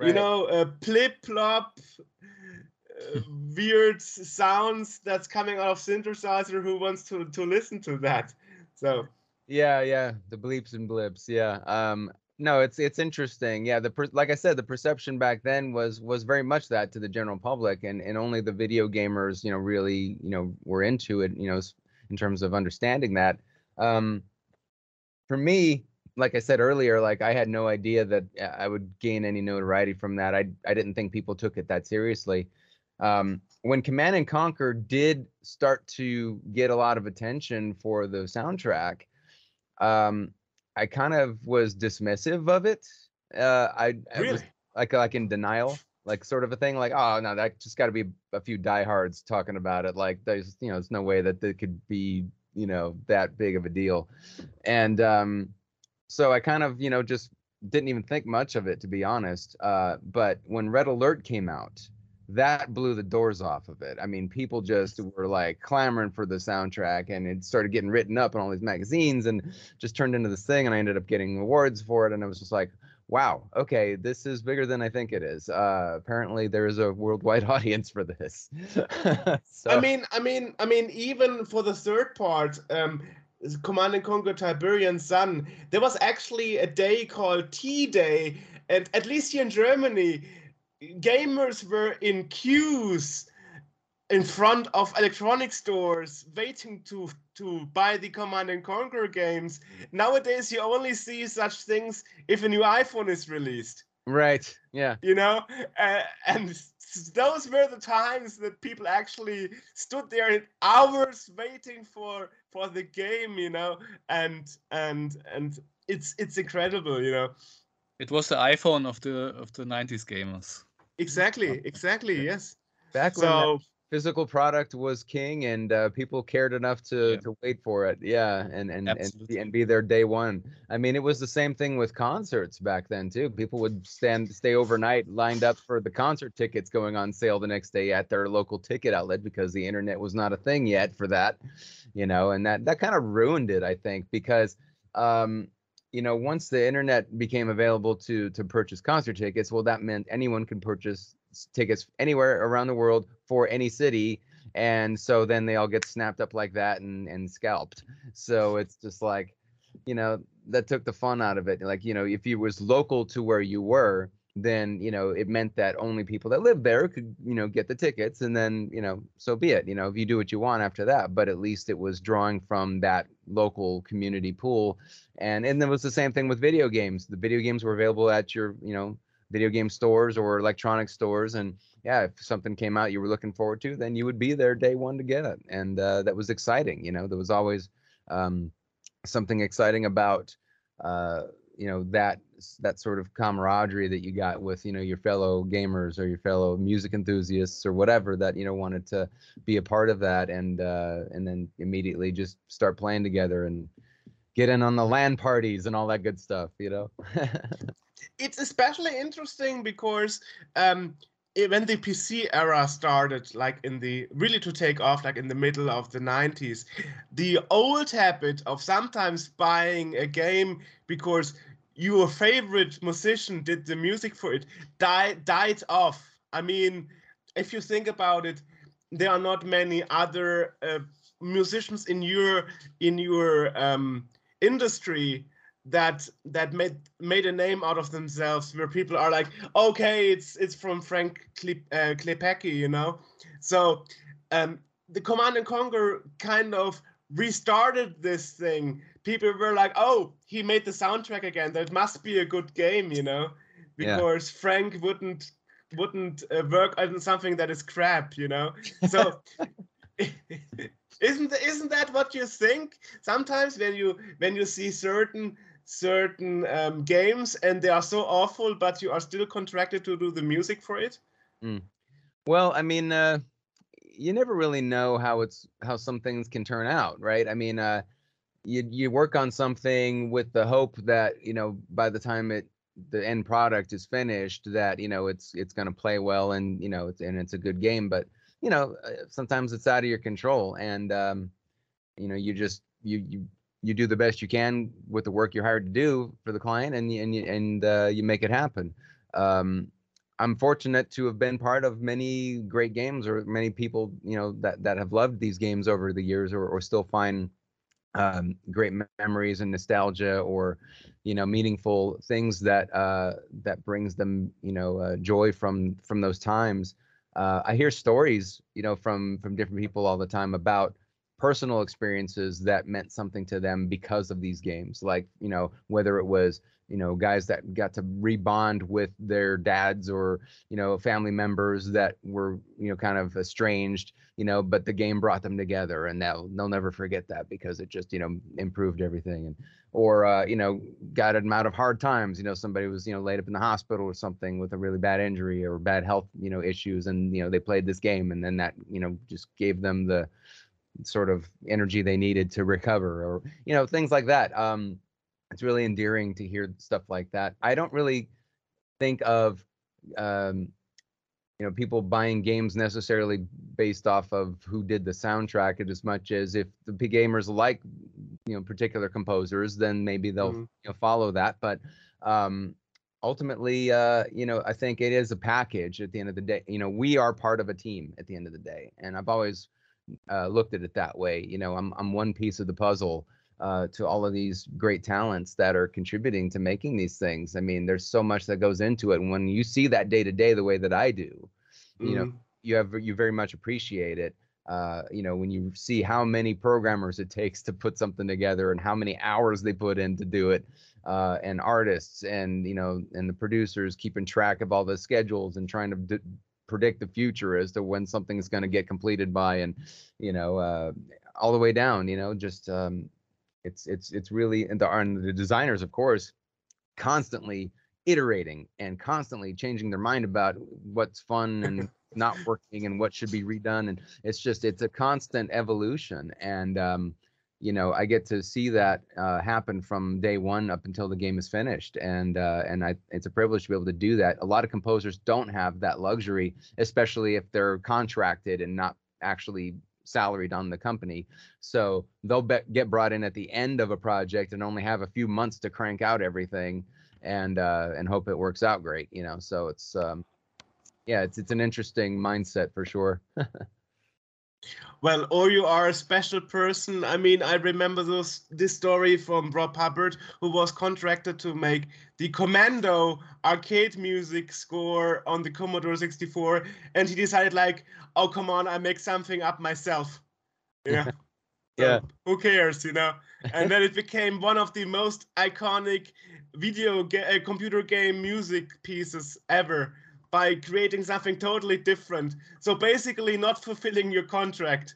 you know uh, plip plop uh, weird sounds that's coming out of synthesizer. Who wants to to listen to that? So Yeah, yeah, the bleeps and blips. Yeah. Um no, it's it's interesting. Yeah, the per- like I said, the perception back then was was very much that to the general public and and only the video gamers, you know, really, you know, were into it, you know, in terms of understanding that. Um for me, like I said earlier, like I had no idea that uh, I would gain any notoriety from that. I I didn't think people took it that seriously. Um, when Command and Conquer did start to get a lot of attention for the soundtrack, um, I kind of was dismissive of it. Uh, I, I was really like like in denial, like sort of a thing. Like, oh no, that just got to be a few diehards talking about it. Like, there's you know, there's no way that it could be you know that big of a deal. And um, so I kind of you know just didn't even think much of it to be honest. Uh, but when Red Alert came out, that blew the doors off of it. I mean, people just were like clamoring for the soundtrack, and it started getting written up in all these magazines, and just turned into this thing. And I ended up getting awards for it, and I was just like, wow, okay, this is bigger than I think it is. Uh, apparently, there is a worldwide audience for this. so, I mean, I mean, I mean, even for the third part, um, Command and Conquer Tiberian Sun, there was actually a day called T Day, and at least here in Germany, gamers were in queues in front of electronic stores waiting to to buy the command and conquer games. Nowadays you only see such things if a new iphone is released. Right yeah. You know? Uh, and those were the times that people actually stood there in hours waiting for for the game you know? And and and it's it's incredible you know? It was the iphone of the of the 90s gamers Exactly, exactly, yes. Back so, when physical product was king and uh, people cared enough to, yeah. to wait for it. Yeah, and and, and and be there day one. I mean, it was the same thing with concerts back then too. People would stand stay overnight lined up for the concert tickets going on sale the next day at their local ticket outlet because the internet was not a thing yet for that, you know, and that that kind of ruined it, I think, because um, you know, once the internet became available to to purchase concert tickets, well, that meant anyone could purchase tickets anywhere around the world for any city, and so then they all get snapped up like that and and scalped. So it's just like, you know, that took the fun out of it. Like, you know, if you was local to where you were, then you know it meant that only people that lived there could you know get the tickets and then you know so be it you know if you do what you want after that. But at least it was drawing from that local community pool. And and it was the same thing with video games. The video games were available at your you know video game stores or electronic stores. And yeah if something came out you were looking forward to then you would be there day one to get it. And uh, that was exciting you know there was always um, something exciting about uh, you know that that sort of camaraderie that you got with you know your fellow gamers or your fellow music enthusiasts or whatever that you know wanted to be a part of that and uh, and then immediately just start playing together and get in on the LAN parties and all that good stuff you know? It's especially interesting because um, when the PC era started, like in the really to take off, like in the middle of the 90s, the old habit of sometimes buying a game because your favorite musician did the music for it died died off. I mean, if you think about it, there are not many other uh, musicians in your in your um, industry that that made made a name out of themselves where people are like okay it's it's from frank Klip, uh, klepacki you know so um the command and conquer kind of restarted this thing people were like, "Oh, he made the soundtrack again. That must be a good game," you know, because yeah. Frank wouldn't wouldn't uh, work on something that is crap, you know. So isn't isn't that what you think? Sometimes when you when you see certain certain um, games and they are so awful, but you are still contracted to do the music for it. Mm. Well, I mean, uh, you never really know how it's how some things can turn out, right? I mean, uh, you you work on something with the hope that you know by the time it the end product is finished that you know it's it's going to play well and you know it's and it's a good game. But you know uh, sometimes it's out of your control. And um you know you just you you you do the best you can with the work you're hired to do for the client and and and uh, you make it happen. Um I'm fortunate to have been part of many great games or many people, you know, that that have loved these games over the years or, or still find um, great memories and nostalgia or you know meaningful things that uh, that brings them you know uh, joy from from those times. Uh, i hear stories you know from from different people all the time about personal experiences that meant something to them because of these games like you know whether it was you know guys that got to rebond with their dads or you know family members that were you know kind of estranged you know but the game brought them together and they'll they'll never forget that because it just you know improved everything and or uh, you know got them out of hard times you know somebody was you know laid up in the hospital or something with a really bad injury or bad health you know issues and you know they played this game and then that you know just gave them the sort of energy they needed to recover or you know things like that um it's really endearing to hear stuff like that. I don't really think of um, you know people buying games necessarily based off of who did the soundtrack as much as if the gamers like you know particular composers then maybe they'll Mhm. you know, follow that but um ultimately uh you know i think it is a package at the end of the day you know we are part of a team at the end of the day and i've always uh, looked at it that way you know i'm i'm one piece of the puzzle uh, to all of these great talents that are contributing to making these things. I mean, there's so much that goes into it, and when you see that day to day the way that I do, you know, Mhm. you have you very much appreciate it. Uh, you know, when you see how many programmers it takes to put something together and how many hours they put in to do it, uh, and artists and you know, and the producers keeping track of all the schedules and trying to d- predict the future as to when something's going to get completed by, and you know, uh, all the way down. You know, just um, it's it's it's really and the and the designers, of course, constantly iterating and constantly changing their mind about what's fun and not working and what should be redone and it's just it's a constant evolution and um you know i get to see that uh, happen from day one up until the game is finished and uh, and I, it's a privilege to be able to do that. A lot of composers don't have that luxury especially if they're contracted and not actually salaried on the company. So they'll be- get brought in at the end of a project and only have a few months to crank out everything and uh and hope it works out great you know? So it's um yeah it's it's an interesting mindset for sure Well, or you are a special person. I mean, I remember this this story from Rob Hubbard, who was contracted to make the Commando arcade music score on the Commodore 64, and he decided like, oh come on, I make something up myself. Yeah. So, Yeah. Who cares, you know? And then it became one of the most iconic video ga- uh, computer game music pieces ever by creating something totally different. So basically, not fulfilling your contract.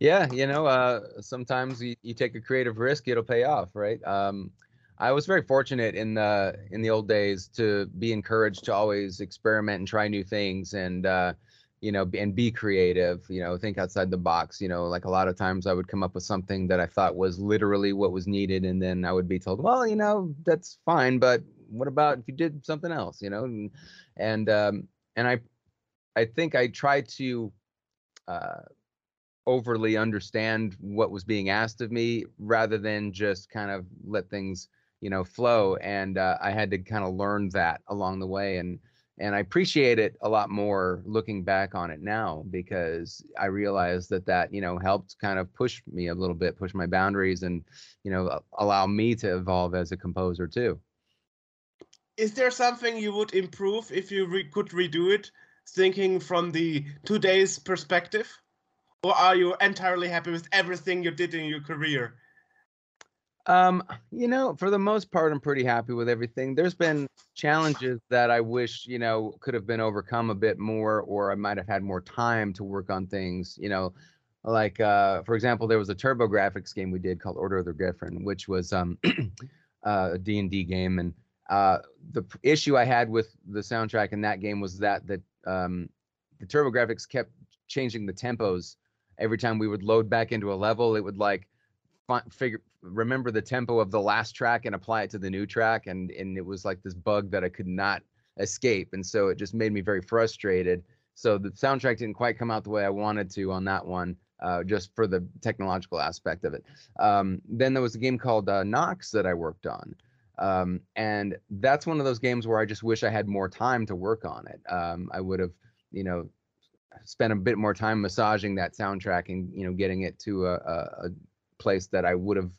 yeah you know uh sometimes you, you take a creative risk it'll pay off right um i was very fortunate in the in the old days to be encouraged to always experiment and try new things and uh you know and be creative you know think outside the box you know like a lot of times i would come up with something that i thought was literally what was needed and then i would be told well you know that's fine but what about if you did something else you know and and um and i i think i tried to uh overly understand what was being asked of me rather than just kind of let things you know flow and uh, i had to kind of learn that along the way and and i appreciate it a lot more looking back on it now because i realized that that you know helped kind of push me a little bit push my boundaries and you know allow me to evolve as a composer too Is there something you would improve if you re- could redo it, thinking from the today's perspective? Or are you entirely happy with everything you did in your career? Um, you know, for the most part, I'm pretty happy with everything. There's been challenges that I wish, you know, could have been overcome a bit more, or I might have had more time to work on things, you know, like uh, for example, there was a TurboGrafx game we did called Order of the Griffon, which was um uh, a D&D game, and uh, the issue I had with the soundtrack in that game was that the um, the TurboGrafx kept changing the tempos. Every time we would load back into a level. It would like fi- figure remember the tempo of the last track and apply it to the new track and and it was like this bug that I could not escape and so it just made me very frustrated. So the soundtrack didn't quite come out the way I wanted to on that one uh, just for the technological aspect of it. Um, then there was a game called uh, Nox that I worked on um, and that's one of those games where I just wish I had more time to work on it um, I would have you know spent a bit more time massaging that soundtrack and you know getting it to a, a, place that I would have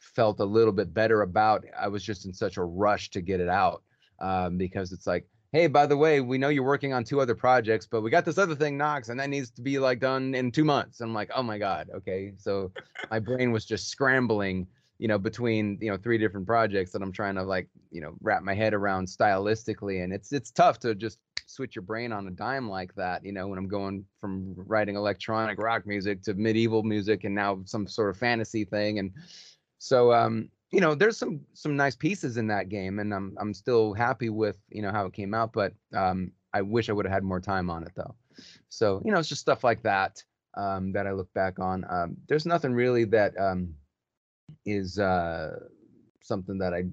felt a little bit better about. I was just in such a rush to get it out um, because it's like, hey, by the way, we know you're working on two other projects, but we got this other thing, Nox, and that needs to be like done in two months. And I'm like, oh my god, okay. So my brain was just scrambling, you know, between you know three different projects that I'm trying to like you know wrap my head around stylistically, and it's it's tough to just switch your brain on a dime like that, you know, when I'm going from writing electronic rock music to medieval music and now some sort of fantasy thing. And so um, you know, there's some some nice pieces in that game and I'm I'm still happy with, you know, how it came out, but um I wish I would have had more time on it though. So, you know, it's just stuff like that um that I look back on. Um there's nothing really that um is uh, something that I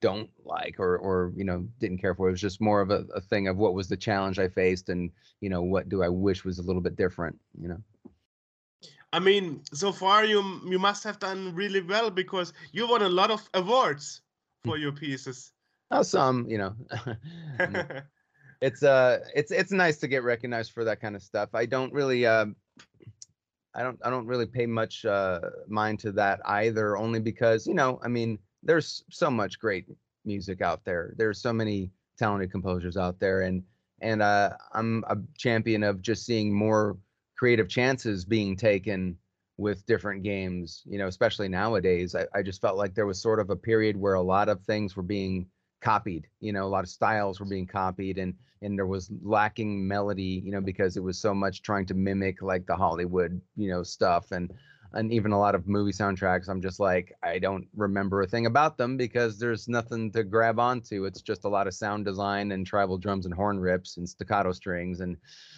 don't like or or you know didn't care for. It was just more of a, a thing of what was the challenge I faced and you know what do I wish was a little bit different. You know. I mean, so far you you must have done really well because you won a lot of awards for your pieces. Oh, some, you know. it's uh it's it's nice to get recognized for that kind of stuff. I don't really uh, I don't I don't really pay much uh mind to that either only because, you know, I mean, there's so much great music out there. There's so many talented composers out there and and uh I'm a champion of just seeing more creative chances being taken with different games, you know, especially nowadays. I, I just felt like there was sort of a period where a lot of things were being copied, you know, a lot of styles were being copied and and there was lacking melody, you know, because it was so much trying to mimic like the Hollywood, you know, stuff and and even a lot of movie soundtracks i'm just like i don't remember a thing about them because there's nothing to grab onto. It's just a lot of sound design and tribal drums and horn rips and staccato strings and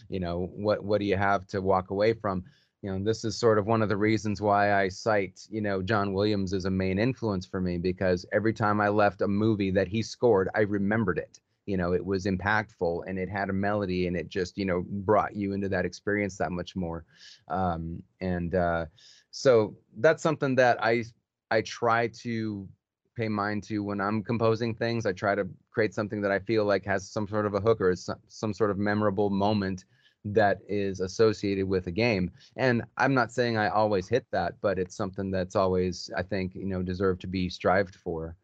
you know what what do you have to walk away from you know this is sort of one of the reasons why i cite you know john williams as a main influence for me because every time i left a movie that he scored i remembered it. You know it was impactful and it had a melody and it just you know brought you into that experience that much more. Um, and uh, so that's something that i i try to pay mind to when i'm composing things. I try to create something that i feel like has some sort of a hook or some, some sort of memorable moment that is associated with a game and i'm not saying i always hit that but it's something that's always i think you know deserved to be strived for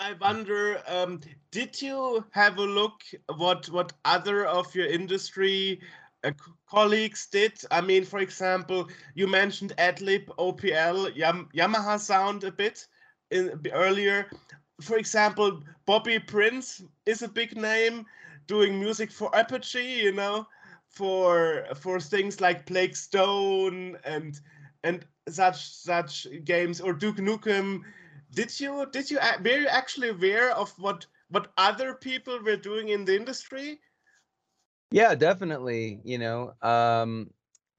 I wonder, um, did you have a look what what other of your industry uh, colleagues did? I mean, for example, you mentioned Adlib, OPL, Yam Yamaha Sound a bit in, earlier. For example, Bobby Prince is a big name doing music for Apogee, you know, for for things like Blake Stone and and such such games. Or Duke Nukem. Did you did you were you actually aware of what what other people were doing in the industry? Yeah definitely you know um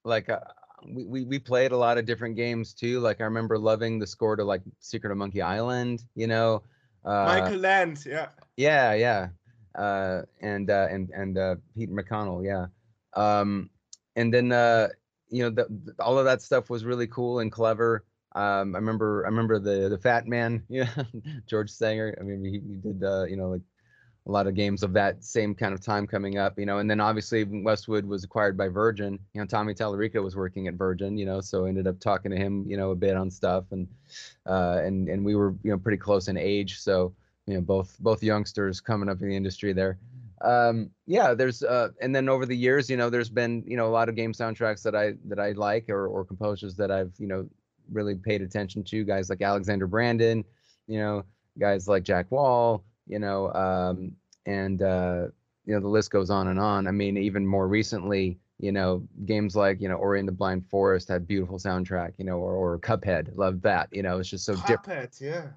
like uh, we, we we played a lot of different games too. Like i remember loving the score to like secret of monkey island you know uh, michael land yeah. Yeah yeah uh and uh and and uh pete mcconnell yeah um and then uh you know the, the, all of that stuff was really cool and clever um, I remember I remember the the Fat Man, yeah, George Sanger. I mean, he, he did uh, you know like a lot of games of that same kind of time coming up, you know. And then obviously Westwood was acquired by Virgin. You know, Tommy Tallarico was working at Virgin, you know, so ended up talking to him, you know, a bit on stuff, and uh, and and we were you know pretty close in age, so you know both both youngsters coming up in the industry there. Um, yeah, there's uh, and then over the years, you know, there's been you know a lot of game soundtracks that I that I like or or composers that I've you know really paid attention to guys like Alexander Brandon, you know, guys like Jack Wall, you know, um, and uh, you know the list goes on and on. I mean, even more recently, you know, games like you know Ori and the Blind Forest had beautiful soundtrack, you know, or, or Cuphead, love that. You know, it's just so Cuphead, different. yeah.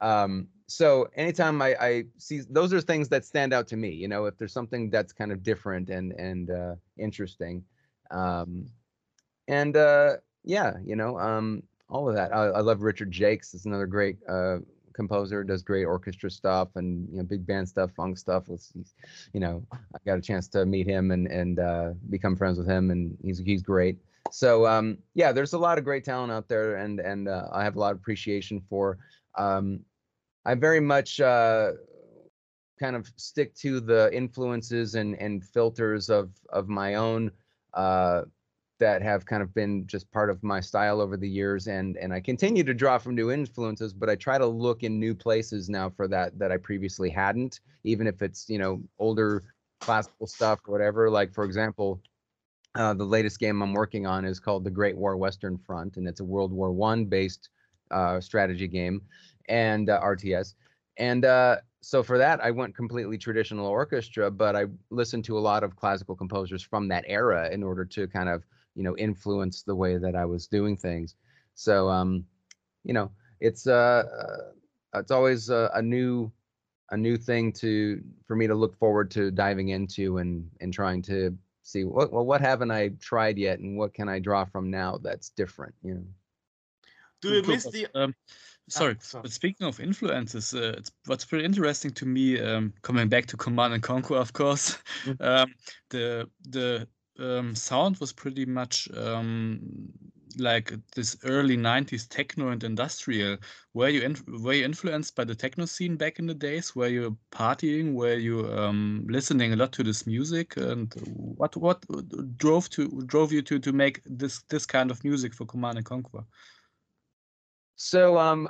Um, so anytime I, I see those are things that stand out to me. You know, if there's something that's kind of different and and uh, interesting, um, and uh, yeah, you know, um, all of that. I, I love Richard Jacques Is another great uh, composer. Does great orchestra stuff and you know big band stuff, funk stuff. He's, you know, I got a chance to meet him and and uh, become friends with him, and he's he's great. So um, yeah, there's a lot of great talent out there, and and uh, I have a lot of appreciation for. Um, I very much uh, kind of stick to the influences and and filters of of my own uh, that have kind of been just part of my style over the years and and I continue to draw from new influences but I try to look in new places now for that that I previously hadn't even if it's you know older classical stuff or whatever. Like for example uh, the latest game I'm working on is called the Great War Western Front and it's a World War One based uh, strategy game and uh, RTS and uh, so for that i went completely traditional orchestra but i listened to a lot of classical composers from that era in order to kind of you know influence the way that I was doing things. So um, you know, it's uh, uh it's always a, a new a new thing to for me to look forward to diving into and and trying to see what well what haven't I tried yet and what can I draw from now that's different, you know. Do you miss the? Um, sorry, sorry. but speaking of influences, uh, it's what's pretty interesting to me. Um, coming back to Command and Conquer, of course, Mhm. um, the the um, sound was pretty much um, like this early '90s techno and industrial. Were you inf- were you influenced by the techno scene back in the days? Were you partying? Were you um, listening a lot to this music? And what what drove to drove you to to make this this kind of music for Command and Conquer? So um,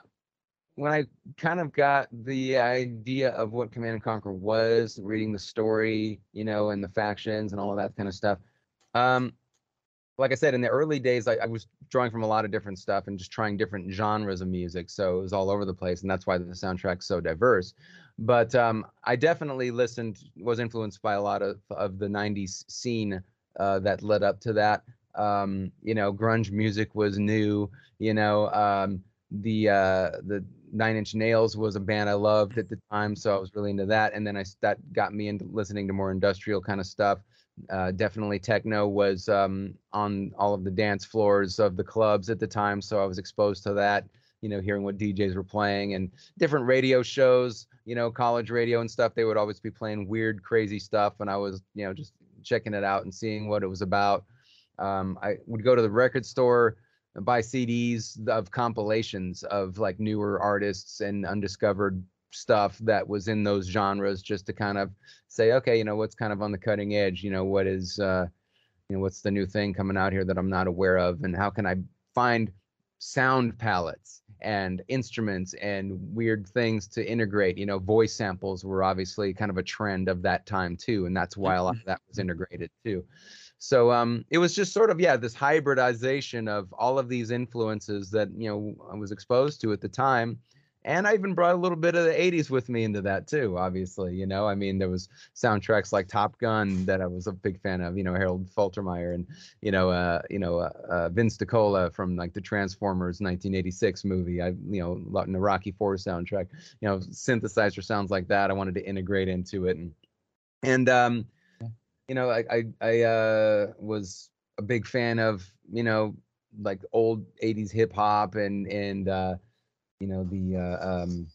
when I kind of got the idea of what Command and Conquer was, reading the story, you know, and the factions and all of that kind of stuff. Um, like I said, in the early days, I, I was drawing from a lot of different stuff and just trying different genres of music. So it was all over the place, and that's why the soundtrack's so diverse. But um, I definitely listened, was influenced by a lot of of the '90s scene uh, that led up to that. Um, you know, grunge music was new. You know, um, the uh, the Nine Inch Nails was a band I loved at the time, so I was really into that. And then I that got me into listening to more industrial kind of stuff. Uh, definitely techno was um, on all of the dance floors of the clubs at the time, so I was exposed to that. You know, hearing what DJs were playing and different radio shows. You know, college radio and stuff. They would always be playing weird, crazy stuff, and I was, you know, just checking it out and seeing what it was about. Um, I would go to the record store buy CDs of compilations of like newer artists and undiscovered stuff that was in those genres just to kind of say okay you know what's kind of on the cutting edge? You know what is uh you know what's the new thing coming out here that i'm not aware of? And how can i find sound palettes and instruments and weird things to integrate? You know voice samples were obviously kind of a trend of that time too and that's why a lot of that was integrated too so um, it was just sort of yeah this hybridization of all of these influences that you know I was exposed to at the time, and I even brought a little bit of the '80s with me into that too. Obviously, you know, I mean there was soundtracks like Top Gun that I was a big fan of. You know, Harold Faltermeyer and you know uh, you know uh, uh, Vince DiCola from like the Transformers 1986 movie. I you know in the Rocky Four soundtrack. You know, synthesizer sounds like that. I wanted to integrate into it and and um you know, I I, I uh, was a big fan of you know like old '80s hip hop and and uh, you know the uh, um,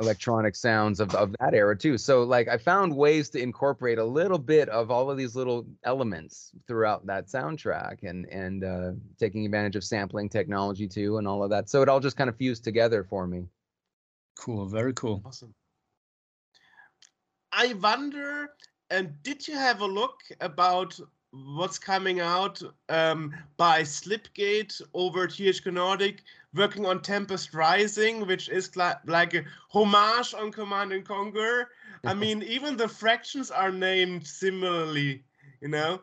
electronic sounds of of that era too. So like I found ways to incorporate a little bit of all of these little elements throughout that soundtrack and and uh, taking advantage of sampling technology too and all of that. So it all just kind of fused together for me. Cool, very cool. Awesome. I wonder, and did you have a look about what's coming out um, by Slipgate over at THQ Nordic, working on Tempest Rising, which is like, like a homage on Command and Conquer? I mean, even the fractions are named similarly, you know?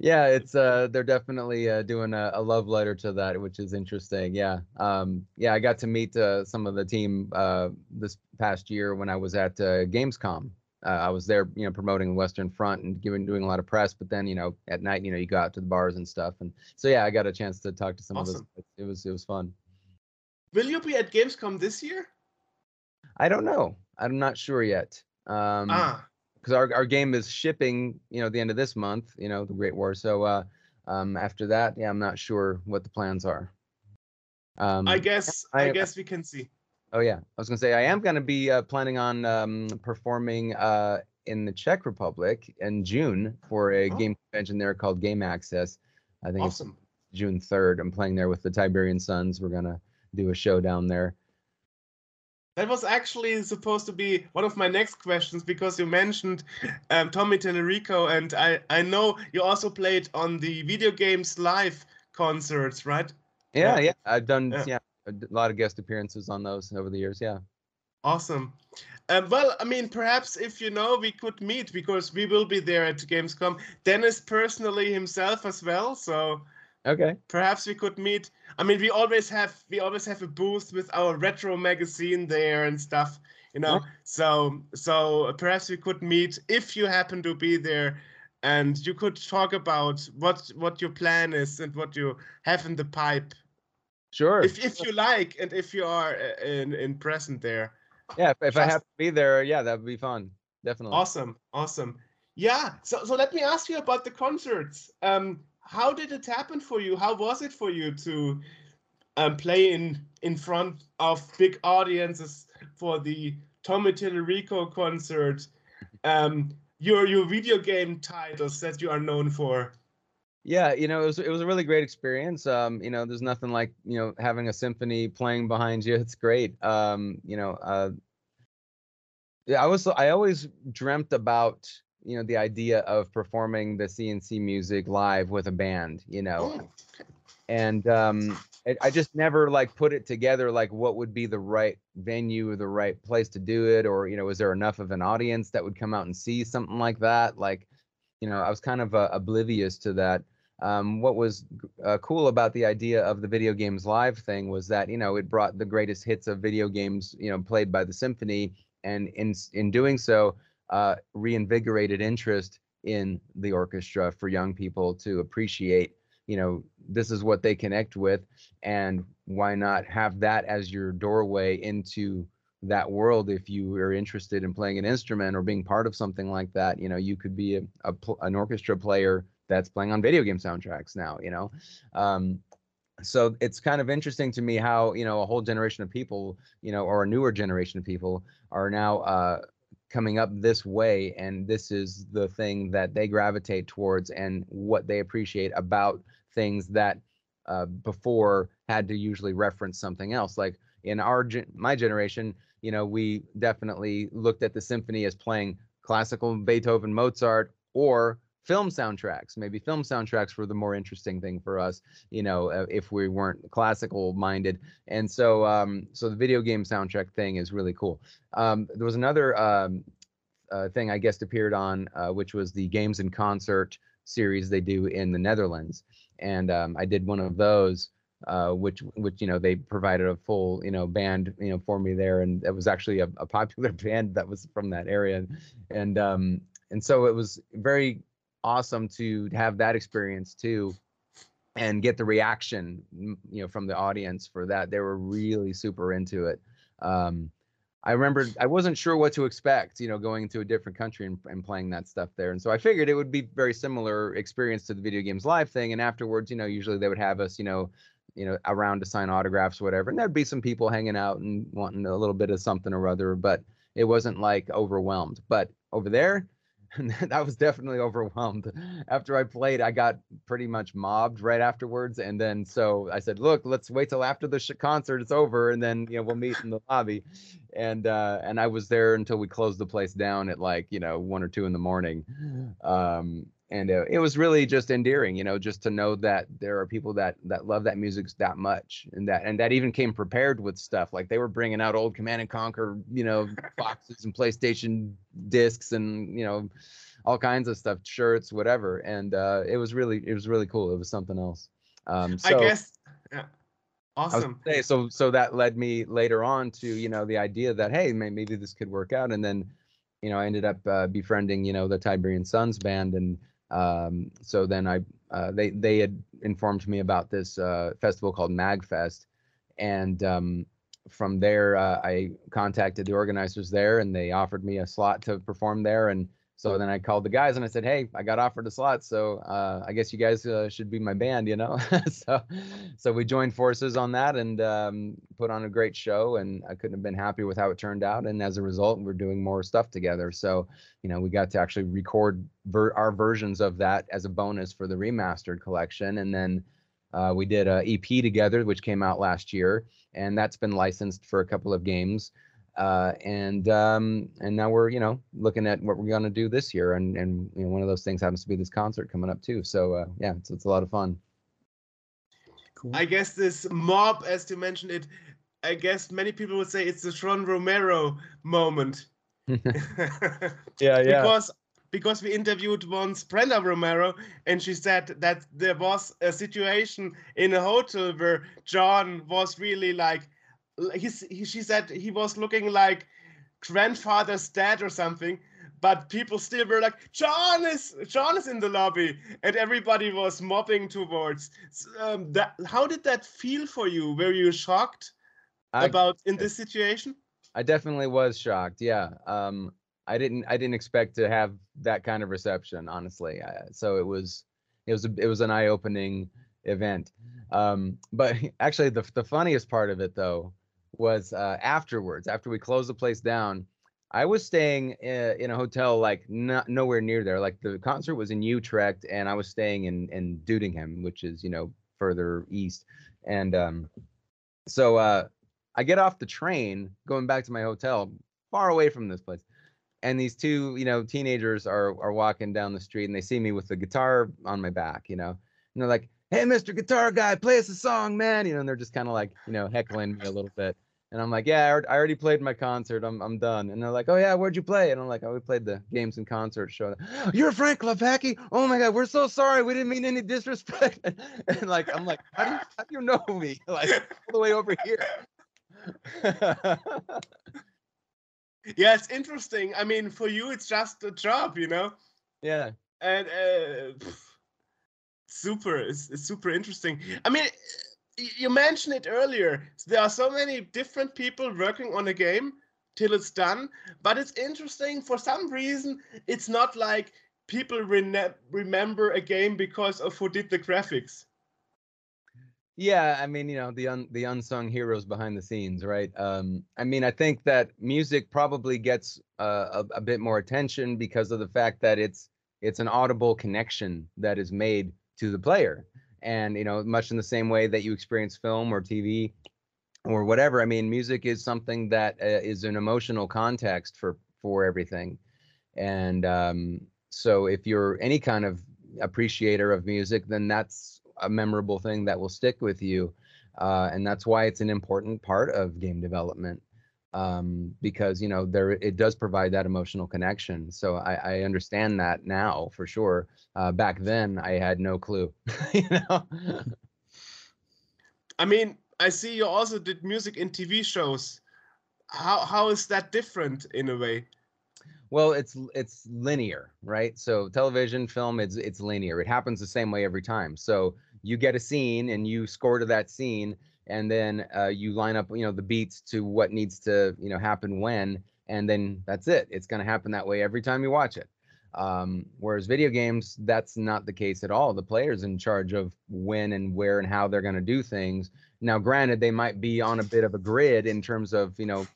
Yeah, it's uh they're definitely uh, doing a, a love letter to that, which is interesting. Yeah. Um yeah, I got to meet uh, some of the team uh this past year when I was at uh, Gamescom. Uh, I was there, you know, promoting Western Front and giving doing a lot of press, but then, you know, at night, you know, you go out to the bars and stuff. And so yeah, I got a chance to talk to some of those. It was it was fun. Will you be at Gamescom this year? I don't know. I'm not sure yet. Um ah, because our, our game is shipping, you know, at the end of this month, you know, the Great War. So uh, um, after that, yeah, I'm not sure what the plans are. Um, I guess I, I- guess we can see. Oh yeah, I was gonna say I am gonna be uh, planning on um, performing uh, in the Czech Republic in June for a Oh. game convention there called Game Access. I think Awesome. it's June 3rd. I'm playing there with the Tiberian Sons. We're gonna do a show down there. That was actually supposed to be one of my next questions because you mentioned um, Tommy Tallarico, and I, I know you also played on the video games live concerts, right? Yeah, Yeah. yeah, I've done Yeah. yeah. A lot of guest appearances on those over the years. Yeah. Awesome. Um, well, I mean, perhaps if you know, we could meet because we will be there at Gamescom. Dennis personally himself as well, so Okay. perhaps we could meet. I mean, we always have we always have a booth with our retro magazine there and stuff, you know. So so perhaps we could meet if you happen to be there, and you could talk about what what your plan is and what you have in the pipe, Sure. if if you like, and if you are uh, in in present there. Yeah, if, if I have to be there, yeah, that would be fun. Definitely. Awesome, awesome. Yeah. So so let me ask you about the concerts. Um, how did it happen for you? How was it for you to um, play in in front of big audiences for the Tommy Tallarico concert. Um, your your video game titles that you are known for. Yeah, you know, it was it was a really great experience. Um, you know, there's nothing like you know having a symphony playing behind you. It's great. Um, you know, uh, yeah, I was I always dreamt about you know the idea of performing the CNC music live with a band. You know, Oh, and um, I, I just never like put it together like what would be the right venue or the right place to do it, or you know, is there enough of an audience that would come out and see something like that? Like, you know, I was kind of uh, oblivious to that. Um, what was uh, cool about the idea of the video games live thing was that you know it brought the greatest hits of video games you know played by the symphony, and in in doing so, uh, reinvigorated interest in the orchestra for young people to appreciate you know this is what they connect with and why not have that as your doorway into that world if you are interested in playing an instrument or being part of something like that you know you could be a, a an orchestra player that's playing on video game soundtracks now you know? Um, so it's kind of interesting to me how you know a whole generation of people you know or a newer generation of people are now uh, coming up this way and this is the thing that they gravitate towards and what they appreciate about things that uh, before had to usually reference something else. Like in our my generation you know we definitely looked at the symphony as playing classical beethoven mozart or film soundtracks maybe film soundtracks were the more interesting thing for us you know uh, if we weren't classical minded and so um so the video game soundtrack thing is really cool. Um there was another um uh, thing i guest appeared on uh, which was the games and concert series they do in the netherlands. And um, i did one of those uh, which which you know they provided a full you know band you know for me there. And it was actually a, a popular band that was from that area. And um and so it was very awesome to have that experience too and get the reaction you know from the audience for that. They were really super into it. Um i remember i wasn't sure what to expect you know going to a different country and, and playing that stuff there. And so i figured it would be very similar experience to the video games live thing. And afterwards you know usually they would have us you know you know around to sign autographs whatever and there'd be some people hanging out and wanting a little bit of something or other but it wasn't like overwhelmed but over there that was definitely overwhelmed. After i played i got pretty much mobbed right afterwards and then so i said look let's wait till after the sh- concert is over and then you know we'll meet in the lobby. And uh and i was there until we closed the place down at like you know one or two in the morning. Um and uh, it was really just endearing you know just to know that there are people that that love that music that much and that and that even came prepared with stuff like they were bringing out old command and conquer you know boxes and playstation discs and you know all kinds of stuff shirts whatever and uh it was really it was really cool it was something else um so I guess. Yeah. Awesome. say, so so that led me later on to you know the idea that hey may, maybe this could work out and then you know I ended up uh, befriending you know the Tiberian Sons band and um, so then I uh, they they had informed me about this uh, festival called Magfest. And um, from there uh, I contacted the organizers there and they offered me a slot to perform there. And so then I called the guys and I said, "Hey, I got offered a slot, so uh, I guess you guys uh, should be my band, you know." so, so we joined forces on that and um, put on a great show, and I couldn't have been happy with how it turned out. And as a result, we're doing more stuff together. So, you know, we got to actually record ver- our versions of that as a bonus for the remastered collection, and then uh, we did a EP together, which came out last year, and that's been licensed for a couple of games uh, and um, and now we're you know looking at what we're going to do this year, and and you know one of those things happens to be this concert coming up too. So uh, yeah, it's it's a lot of fun. Cool. I guess this mob, as you mentioned it, I guess many people would say it's the John Romero moment. Yeah, yeah. Because because we interviewed once Brenda Romero and she said that there was a situation in a hotel where John was really like he's, he, she said he was looking like grandfather's dad or something but people still were like john is john is in the lobby and everybody was mobbing towards um, that how did that feel for you were you shocked I, about in this situation I definitely was shocked. Yeah, um, I didn't I didn't expect to have that kind of reception, honestly. Uh, so it was it was a, it was an eye opening event. Um, but actually, the the funniest part of it though was uh, afterwards. After we closed the place down, I was staying in, in a hotel like not nowhere near there. Like the concert was in Utrecht, and I was staying in in Doetinchem, which is you know further east. And um, so uh, I get off the train going back to my hotel, far away from this place. And these two, you know, teenagers are are walking down the street, and they see me with the guitar on my back, you know, and they're like, "Hey, Mr. Guitar Guy, play us a song, man!" You know, and they're just kind of like, you know, heckling me a little bit. And I'm like, yeah, I, already played my concert. I'm I'm done. And they're like, oh yeah, where'd you play? And I'm like, oh, we played the games and concerts show. You're Frank Klepacki? Oh my god, we're so sorry. We didn't mean any disrespect. and like, I'm like, how do you how do you know me? Like all the way over here. yeah, it's interesting. I mean, for you, it's just a job, you know. yeah. And uh, super, it's, super interesting. I mean, you mentioned it earlier. There are so many different people working on a game till it's done, but it's interesting. For some reason, it's not like people rene- remember a game because of who did the graphics. Yeah, I mean, you know, the un, the unsung heroes behind the scenes, right? Um, I mean, I think that music probably gets uh, a, a bit more attention because of the fact that it's it's an audible connection that is made to the player, and you know, much in the same way that you experience film or TV or whatever. I mean, music is something that uh, is an emotional context for for everything, and um, so if you're any kind of appreciator of music, then that's a memorable thing that will stick with you. Uh, and that's why it's an important part of game development um, because you know there it does provide that emotional connection. So I, I understand that now for sure. Uh, back then, I had no clue. you know. I mean, I see you also did music in TV shows. How how is that different in a way? Well, it's it's linear, right? So television, film, it's it's linear. It happens the same way every time. So you get a scene and you score to that scene, and then uh, you line up, you know, the beats to what needs to, you know, happen when, and then that's it. It's going to happen that way every time you watch it. Um, whereas video games, that's not the case at all. The player's in charge of when and where and how they're going to do things. Now, granted, they might be on a bit of a grid in terms of, you know,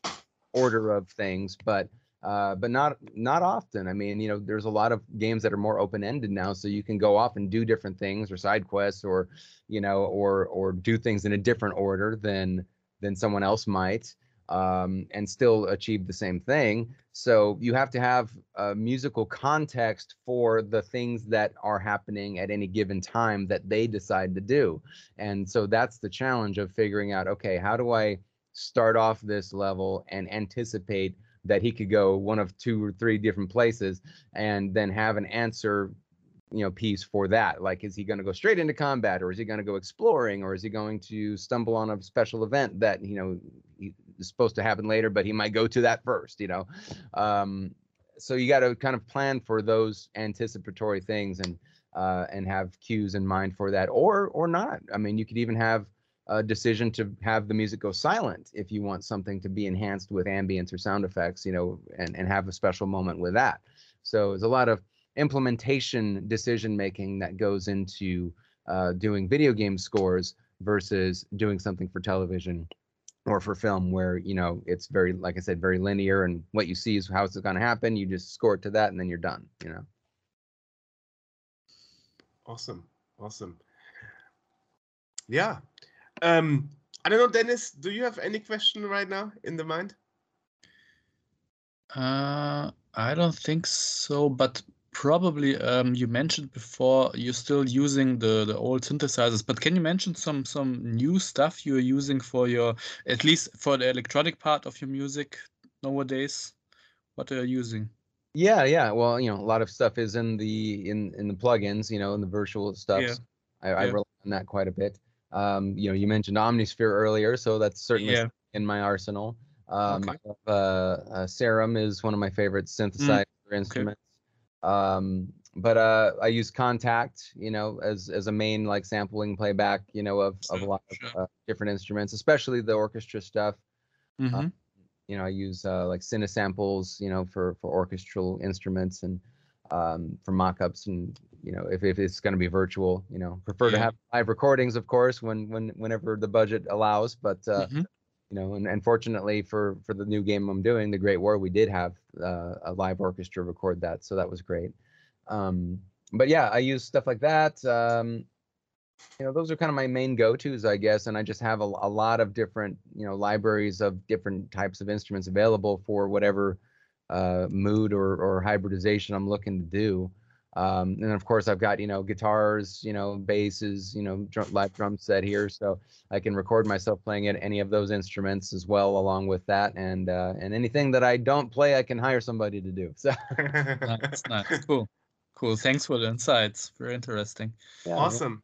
order of things, but uh, but not not often. I mean, you know, there's a lot of games that are more open ended now, so you can go off and do different things or side quests or you know or or do things in a different order than than someone else might um, and still achieve the same thing. So you have to have a musical context for the things that are happening at any given time that they decide to do. And so that's the challenge of figuring out okay, how do I start off this level and anticipate that he could go one of two or three different places and then have an answer you know piece for that. Like is he going to go straight into combat or is he going to go exploring or is he going to stumble on a special event that you know is supposed to happen later but he might go to that first you know? Um, so you got to kind of plan for those anticipatory things and uh, and have cues in mind for that or or not. I mean you could even have a decision to have the music go silent if you want something to be enhanced with ambience or sound effects, you know, and, and have a special moment with that. So there's a lot of implementation decision making that goes into uh, doing video game scores versus doing something for television or for film where you know it's very like i said very linear and what you see is how it's going to happen you just score it to that and then you're done you know Awesome, awesome. Yeah. Um, I don't know, Dennis. Do you have any question right now in the mind? Uh, I don't think so, but probably um, you mentioned before you're still using the the old synthesizers, but can you mention some some new stuff you're using for your at least for the electronic part of your music nowadays? What are you using? yeah yeah well you know a lot of stuff is in the in in the plugins you know in the virtual stuff Yeah, I, I yeah. rely on that quite a bit um you know you mentioned omnisphere earlier so that's certainly Yeah. in my arsenal um Okay. uh, uh serum is one of my favorite synthesizer instruments um but uh i use Kontakt you know as as a main like sampling playback you know of of a lot of uh, different instruments especially the orchestra stuff Mhm. you know, I use uh, like samples, you know, for for orchestral instruments, and um, for mock-ups and you know if, if it's going to be virtual you know prefer to Yeah. have live recordings of course when when whenever the budget allows but uh, Mhm. you know and, and fortunately for for the new game i'm doing the great war we did have uh, a live orchestra record that so that was great um but yeah i use stuff like that um you know those are kind of my main go-to's i guess and i just have a, a lot of different you know libraries of different types of instruments available for whatever uh mood or or hybridization i'm looking to do um and of course i've got you know guitars you know basses you know drum, live drum set here so i can record myself playing at any of those instruments as well along with that and uh and anything that i don't play i can hire somebody to do so Nice, nice, cool, cool. Thanks for the insights. Very interesting. yeah, awesome.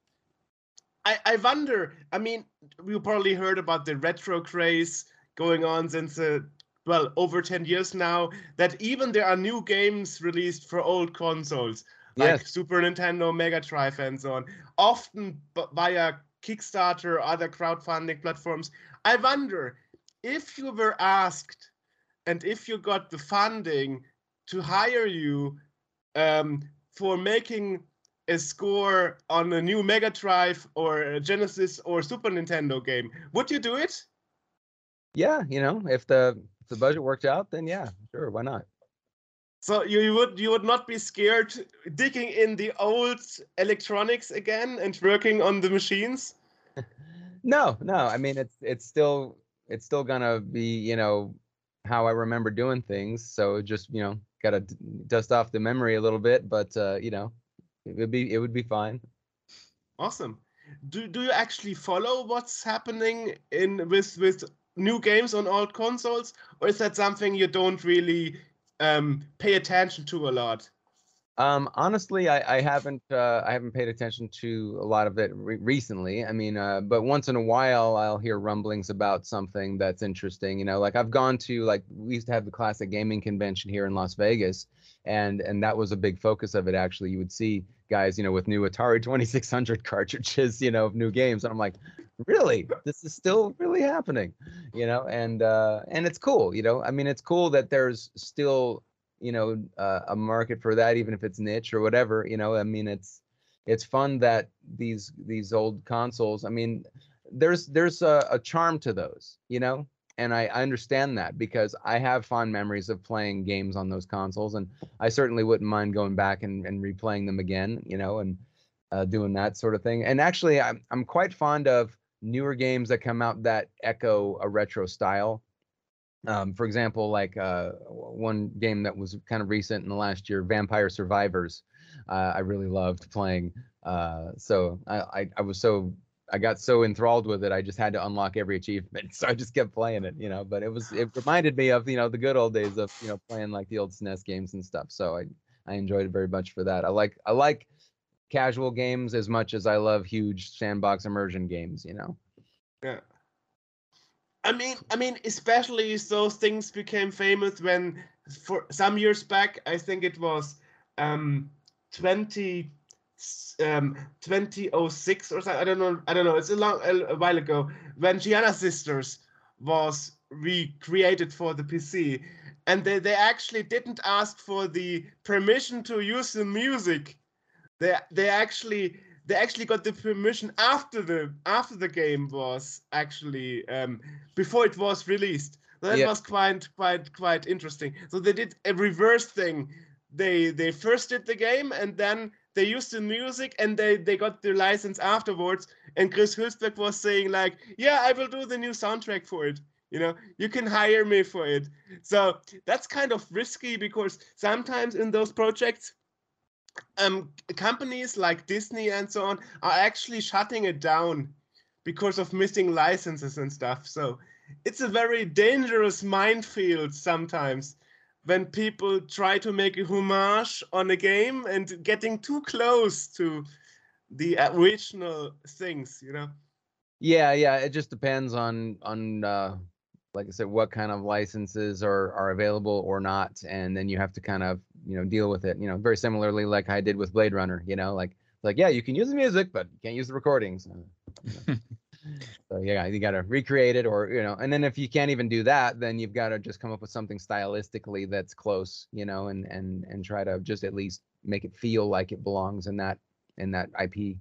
I, I wonder, I mean, you probably heard about the retro craze going on since, uh, well, over 10 years now, that even there are new games released for old consoles, like Yes. Super Nintendo, Mega Drive, and so on, often b- via Kickstarter or other crowdfunding platforms. I wonder if you were asked and if you got the funding to hire you um, for making a score on a new Mega Drive or a Genesis or Super Nintendo game, would you do it? yeah you know if the the budget worked out then yeah sure why not So you, you would you would not be scared digging in the old electronics again and working on the machines? No, no. I mean, it's it's still it's still gonna be you know how I remember doing things. So just you know gotta d- dust off the memory a little bit, but uh, you know it would be it would be fine. Awesome. Do do you actually follow what's happening in with with new games on old consoles, or is that something you don't really um, pay attention to a lot? Um, honestly, I, I haven't uh, I haven't paid attention to a lot of it re- recently. I mean, uh, but once in a while I'll hear rumblings about something that's interesting. You know, like I've gone to like we used to have the classic gaming convention here in Las Vegas, and and that was a big focus of it. Actually, you would see guys, you know, with new Atari 2600 cartridges, you know, of new games, and I'm like, really, this is still really happening, you know, and uh, and it's cool. You know, I mean, it's cool that there's still you know uh, a market for that even if it's niche or whatever you know i mean it's it's fun that these these old consoles i mean there's there's a, a charm to those you know and I, understand that because i have fond memories of playing games on those consoles and i certainly wouldn't mind going back and, and replaying them again you know and uh, doing that sort of thing and actually I'm, I'm quite fond of newer games that come out that echo a retro style um, for example, like uh, one game that was kind of recent in the last year, Vampire Survivors. Uh, I really loved playing. Uh, so I, I, I was so I got so enthralled with it, I just had to unlock every achievement. So I just kept playing it, you know. But it was it reminded me of you know the good old days of you know playing like the old SNES games and stuff. So I I enjoyed it very much for that. I like I like casual games as much as I love huge sandbox immersion games. You know. Yeah. I mean, I mean, especially those things became famous when, for some years back, I think it was um, 20, um, 2006 or something. I don't know. I don't know. It's a long, a, while ago when Giana Sisters was recreated for the PC, and they, they actually didn't ask for the permission to use the music. They they actually they actually got the permission after the after the game was actually um, before it was released. So that Yeah. was quite quite quite interesting. So they did a reverse thing. They they first did the game and then they used the music and they they got the license afterwards. And Chris Hülsbeck was saying like, yeah, I will do the new soundtrack for it. You know, you can hire me for it. So that's kind of risky because sometimes in those projects um, companies like Disney and so on are actually shutting it down because of missing licenses and stuff. So it's a very dangerous minefield sometimes when people try to make a homage on a game and getting too close to the original things, you know. Yeah, yeah. It just depends on on uh, like I said, what kind of licenses are are available or not, and then you have to kind of you know deal with it. You know, very similarly like I did with Blade Runner. You know, like like yeah, you can use the music, but you can't use the recordings. You know. So yeah, you got to recreate it, or you know, and then if you can't even do that, then you've got to just come up with something stylistically that's close. You know, and and and try to just at least make it feel like it belongs in that in that IP.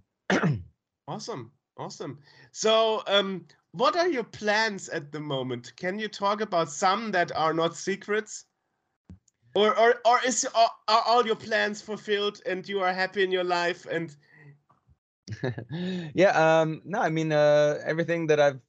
Awesome, awesome. So, um, what are your plans at the moment? Can you talk about some that are not secrets? Or, or, or is are, are all your plans fulfilled and you are happy in your life and yeah, um, no, I mean uh, everything that I've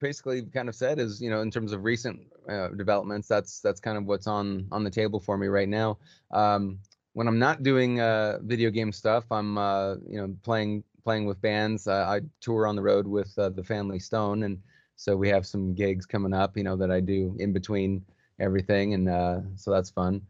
basically kind of said is you know in terms of recent uh, developments, that's that's kind of what's on on the table for me right now. Um, when I'm not doing uh, video game stuff, I'm uh, you know playing playing with bands. Uh, I tour on the road with uh, the Family Stone, and so we have some gigs coming up. You know that I do in between everything, and uh, so that's fun.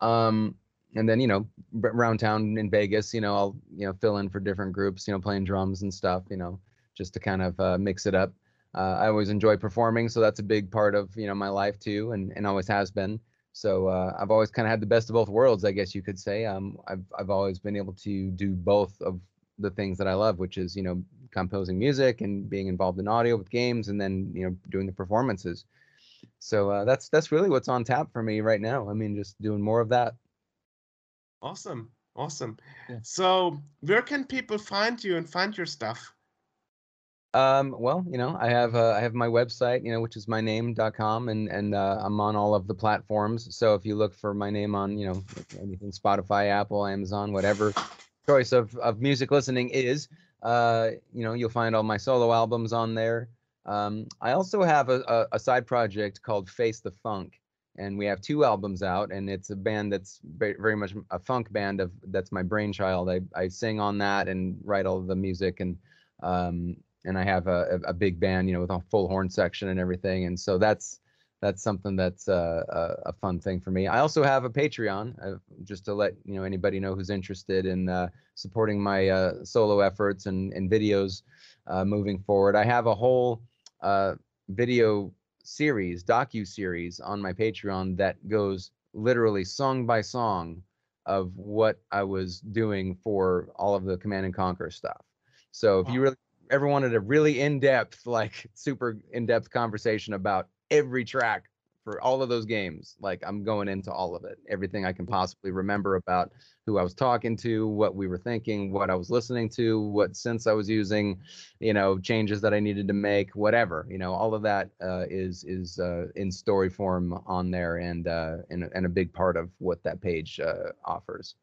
Um, and then you know around town in Vegas, you know I'll you know fill in for different groups, you know playing drums and stuff, you know just to kind of uh, mix it up. Uh, I always enjoy performing, so that's a big part of you know my life too, and and always has been. So uh, I've always kind of had the best of both worlds, I guess you could say. Um, I've I've always been able to do both of the things that I love, which is you know composing music and being involved in audio with games, and then you know doing the performances. So uh, that's that's really what's on tap for me right now. I mean, just doing more of that. Awesome, awesome. Yeah. So, where can people find you and find your stuff? Um, well, you know, I have uh, I have my website, you know, which is myname.com, and and uh, I'm on all of the platforms. So if you look for my name on, you know, anything Spotify, Apple, Amazon, whatever choice of of music listening is, uh, you know, you'll find all my solo albums on there. Um, I also have a, a, a side project called Face the Funk, and we have two albums out, and it's a band that's very, much a funk band of that's my brainchild. I I sing on that and write all the music and um, and I have a, a big band, you know, with a full horn section and everything. And so that's that's something that's uh, a, a fun thing for me. I also have a Patreon, uh, just to let you know anybody know who's interested in uh, supporting my uh, solo efforts and, and videos uh, moving forward. I have a whole video series, docu series on my Patreon that goes literally song by song of what I was doing for all of the Command and Conquer stuff. So if you really ever wanted a really in-depth, like super in-depth conversation about every track for all of those games, like I'm going into all of it, everything I can possibly remember about who I was talking to, what we were thinking, what I was listening to, what synths I was using, you know, changes that I needed to make, whatever, you know, all of that uh, is is uh, in story form on there, and uh, and and a big part of what that page uh, offers.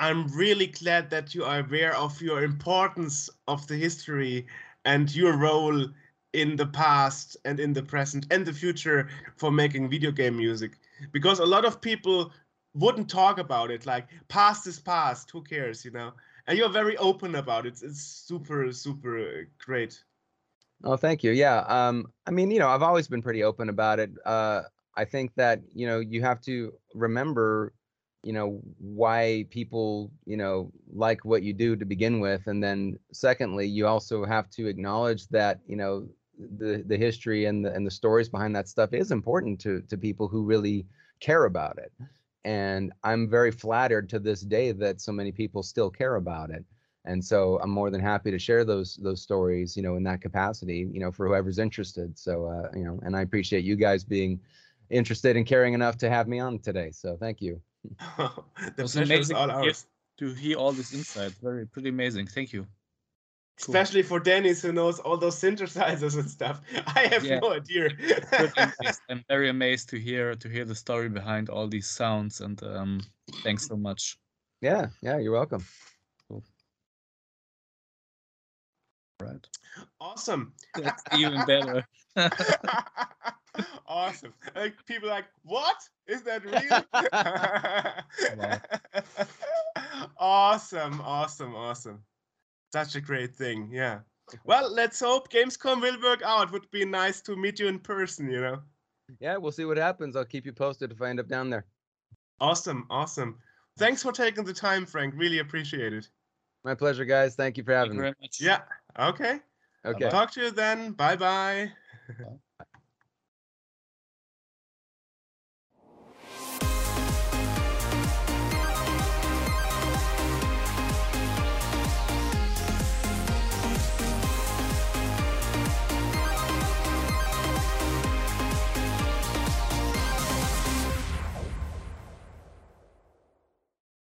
I'm really glad that you are aware of your importance of the history and your role in the past and in the present and the future for making video game music. Because a lot of people wouldn't talk about it. Like, past is past. Who cares, you know? And you're very open about it. It's super, super great. Oh, thank you. Yeah. Um, I mean, you know, I've always been pretty open about it. Uh, I think that, you know, you have to remember, you know, why people, you know, like what you do to begin with. And then secondly, you also have to acknowledge that, you know, the the history and the and the stories behind that stuff is important to to people who really care about it. And I'm very flattered to this day that so many people still care about it and so i'm more than happy to share those those stories you know in that capacity you know for whoever's interested so uh you know and i appreciate you guys being interested and caring enough to have me on today so thank you the It was pleasure is amazing all ours. to hear all this insight. Very pretty amazing. Thank you. Cool. Especially for Dennis who knows all those synthesizers and stuff. I have Yeah. no idea. I'm very amazed to hear to hear the story behind all these sounds and um thanks so much. yeah yeah you're welcome Right. awesome. That's even better. awesome. Like people are like, what? Is that real? awesome, awesome, awesome. Such a great thing. Yeah. Well, let's hope Gamescom will work out. Would be nice to meet you in person, you know. yeah we'll see what happens i'll keep you posted if i end up down there Awesome, awesome. Thanks for taking the time, Frank. Really appreciate it. my pleasure guys thank you for having you me very much. Yeah. Okay. okay Talk to you then. Bye bye. Bye.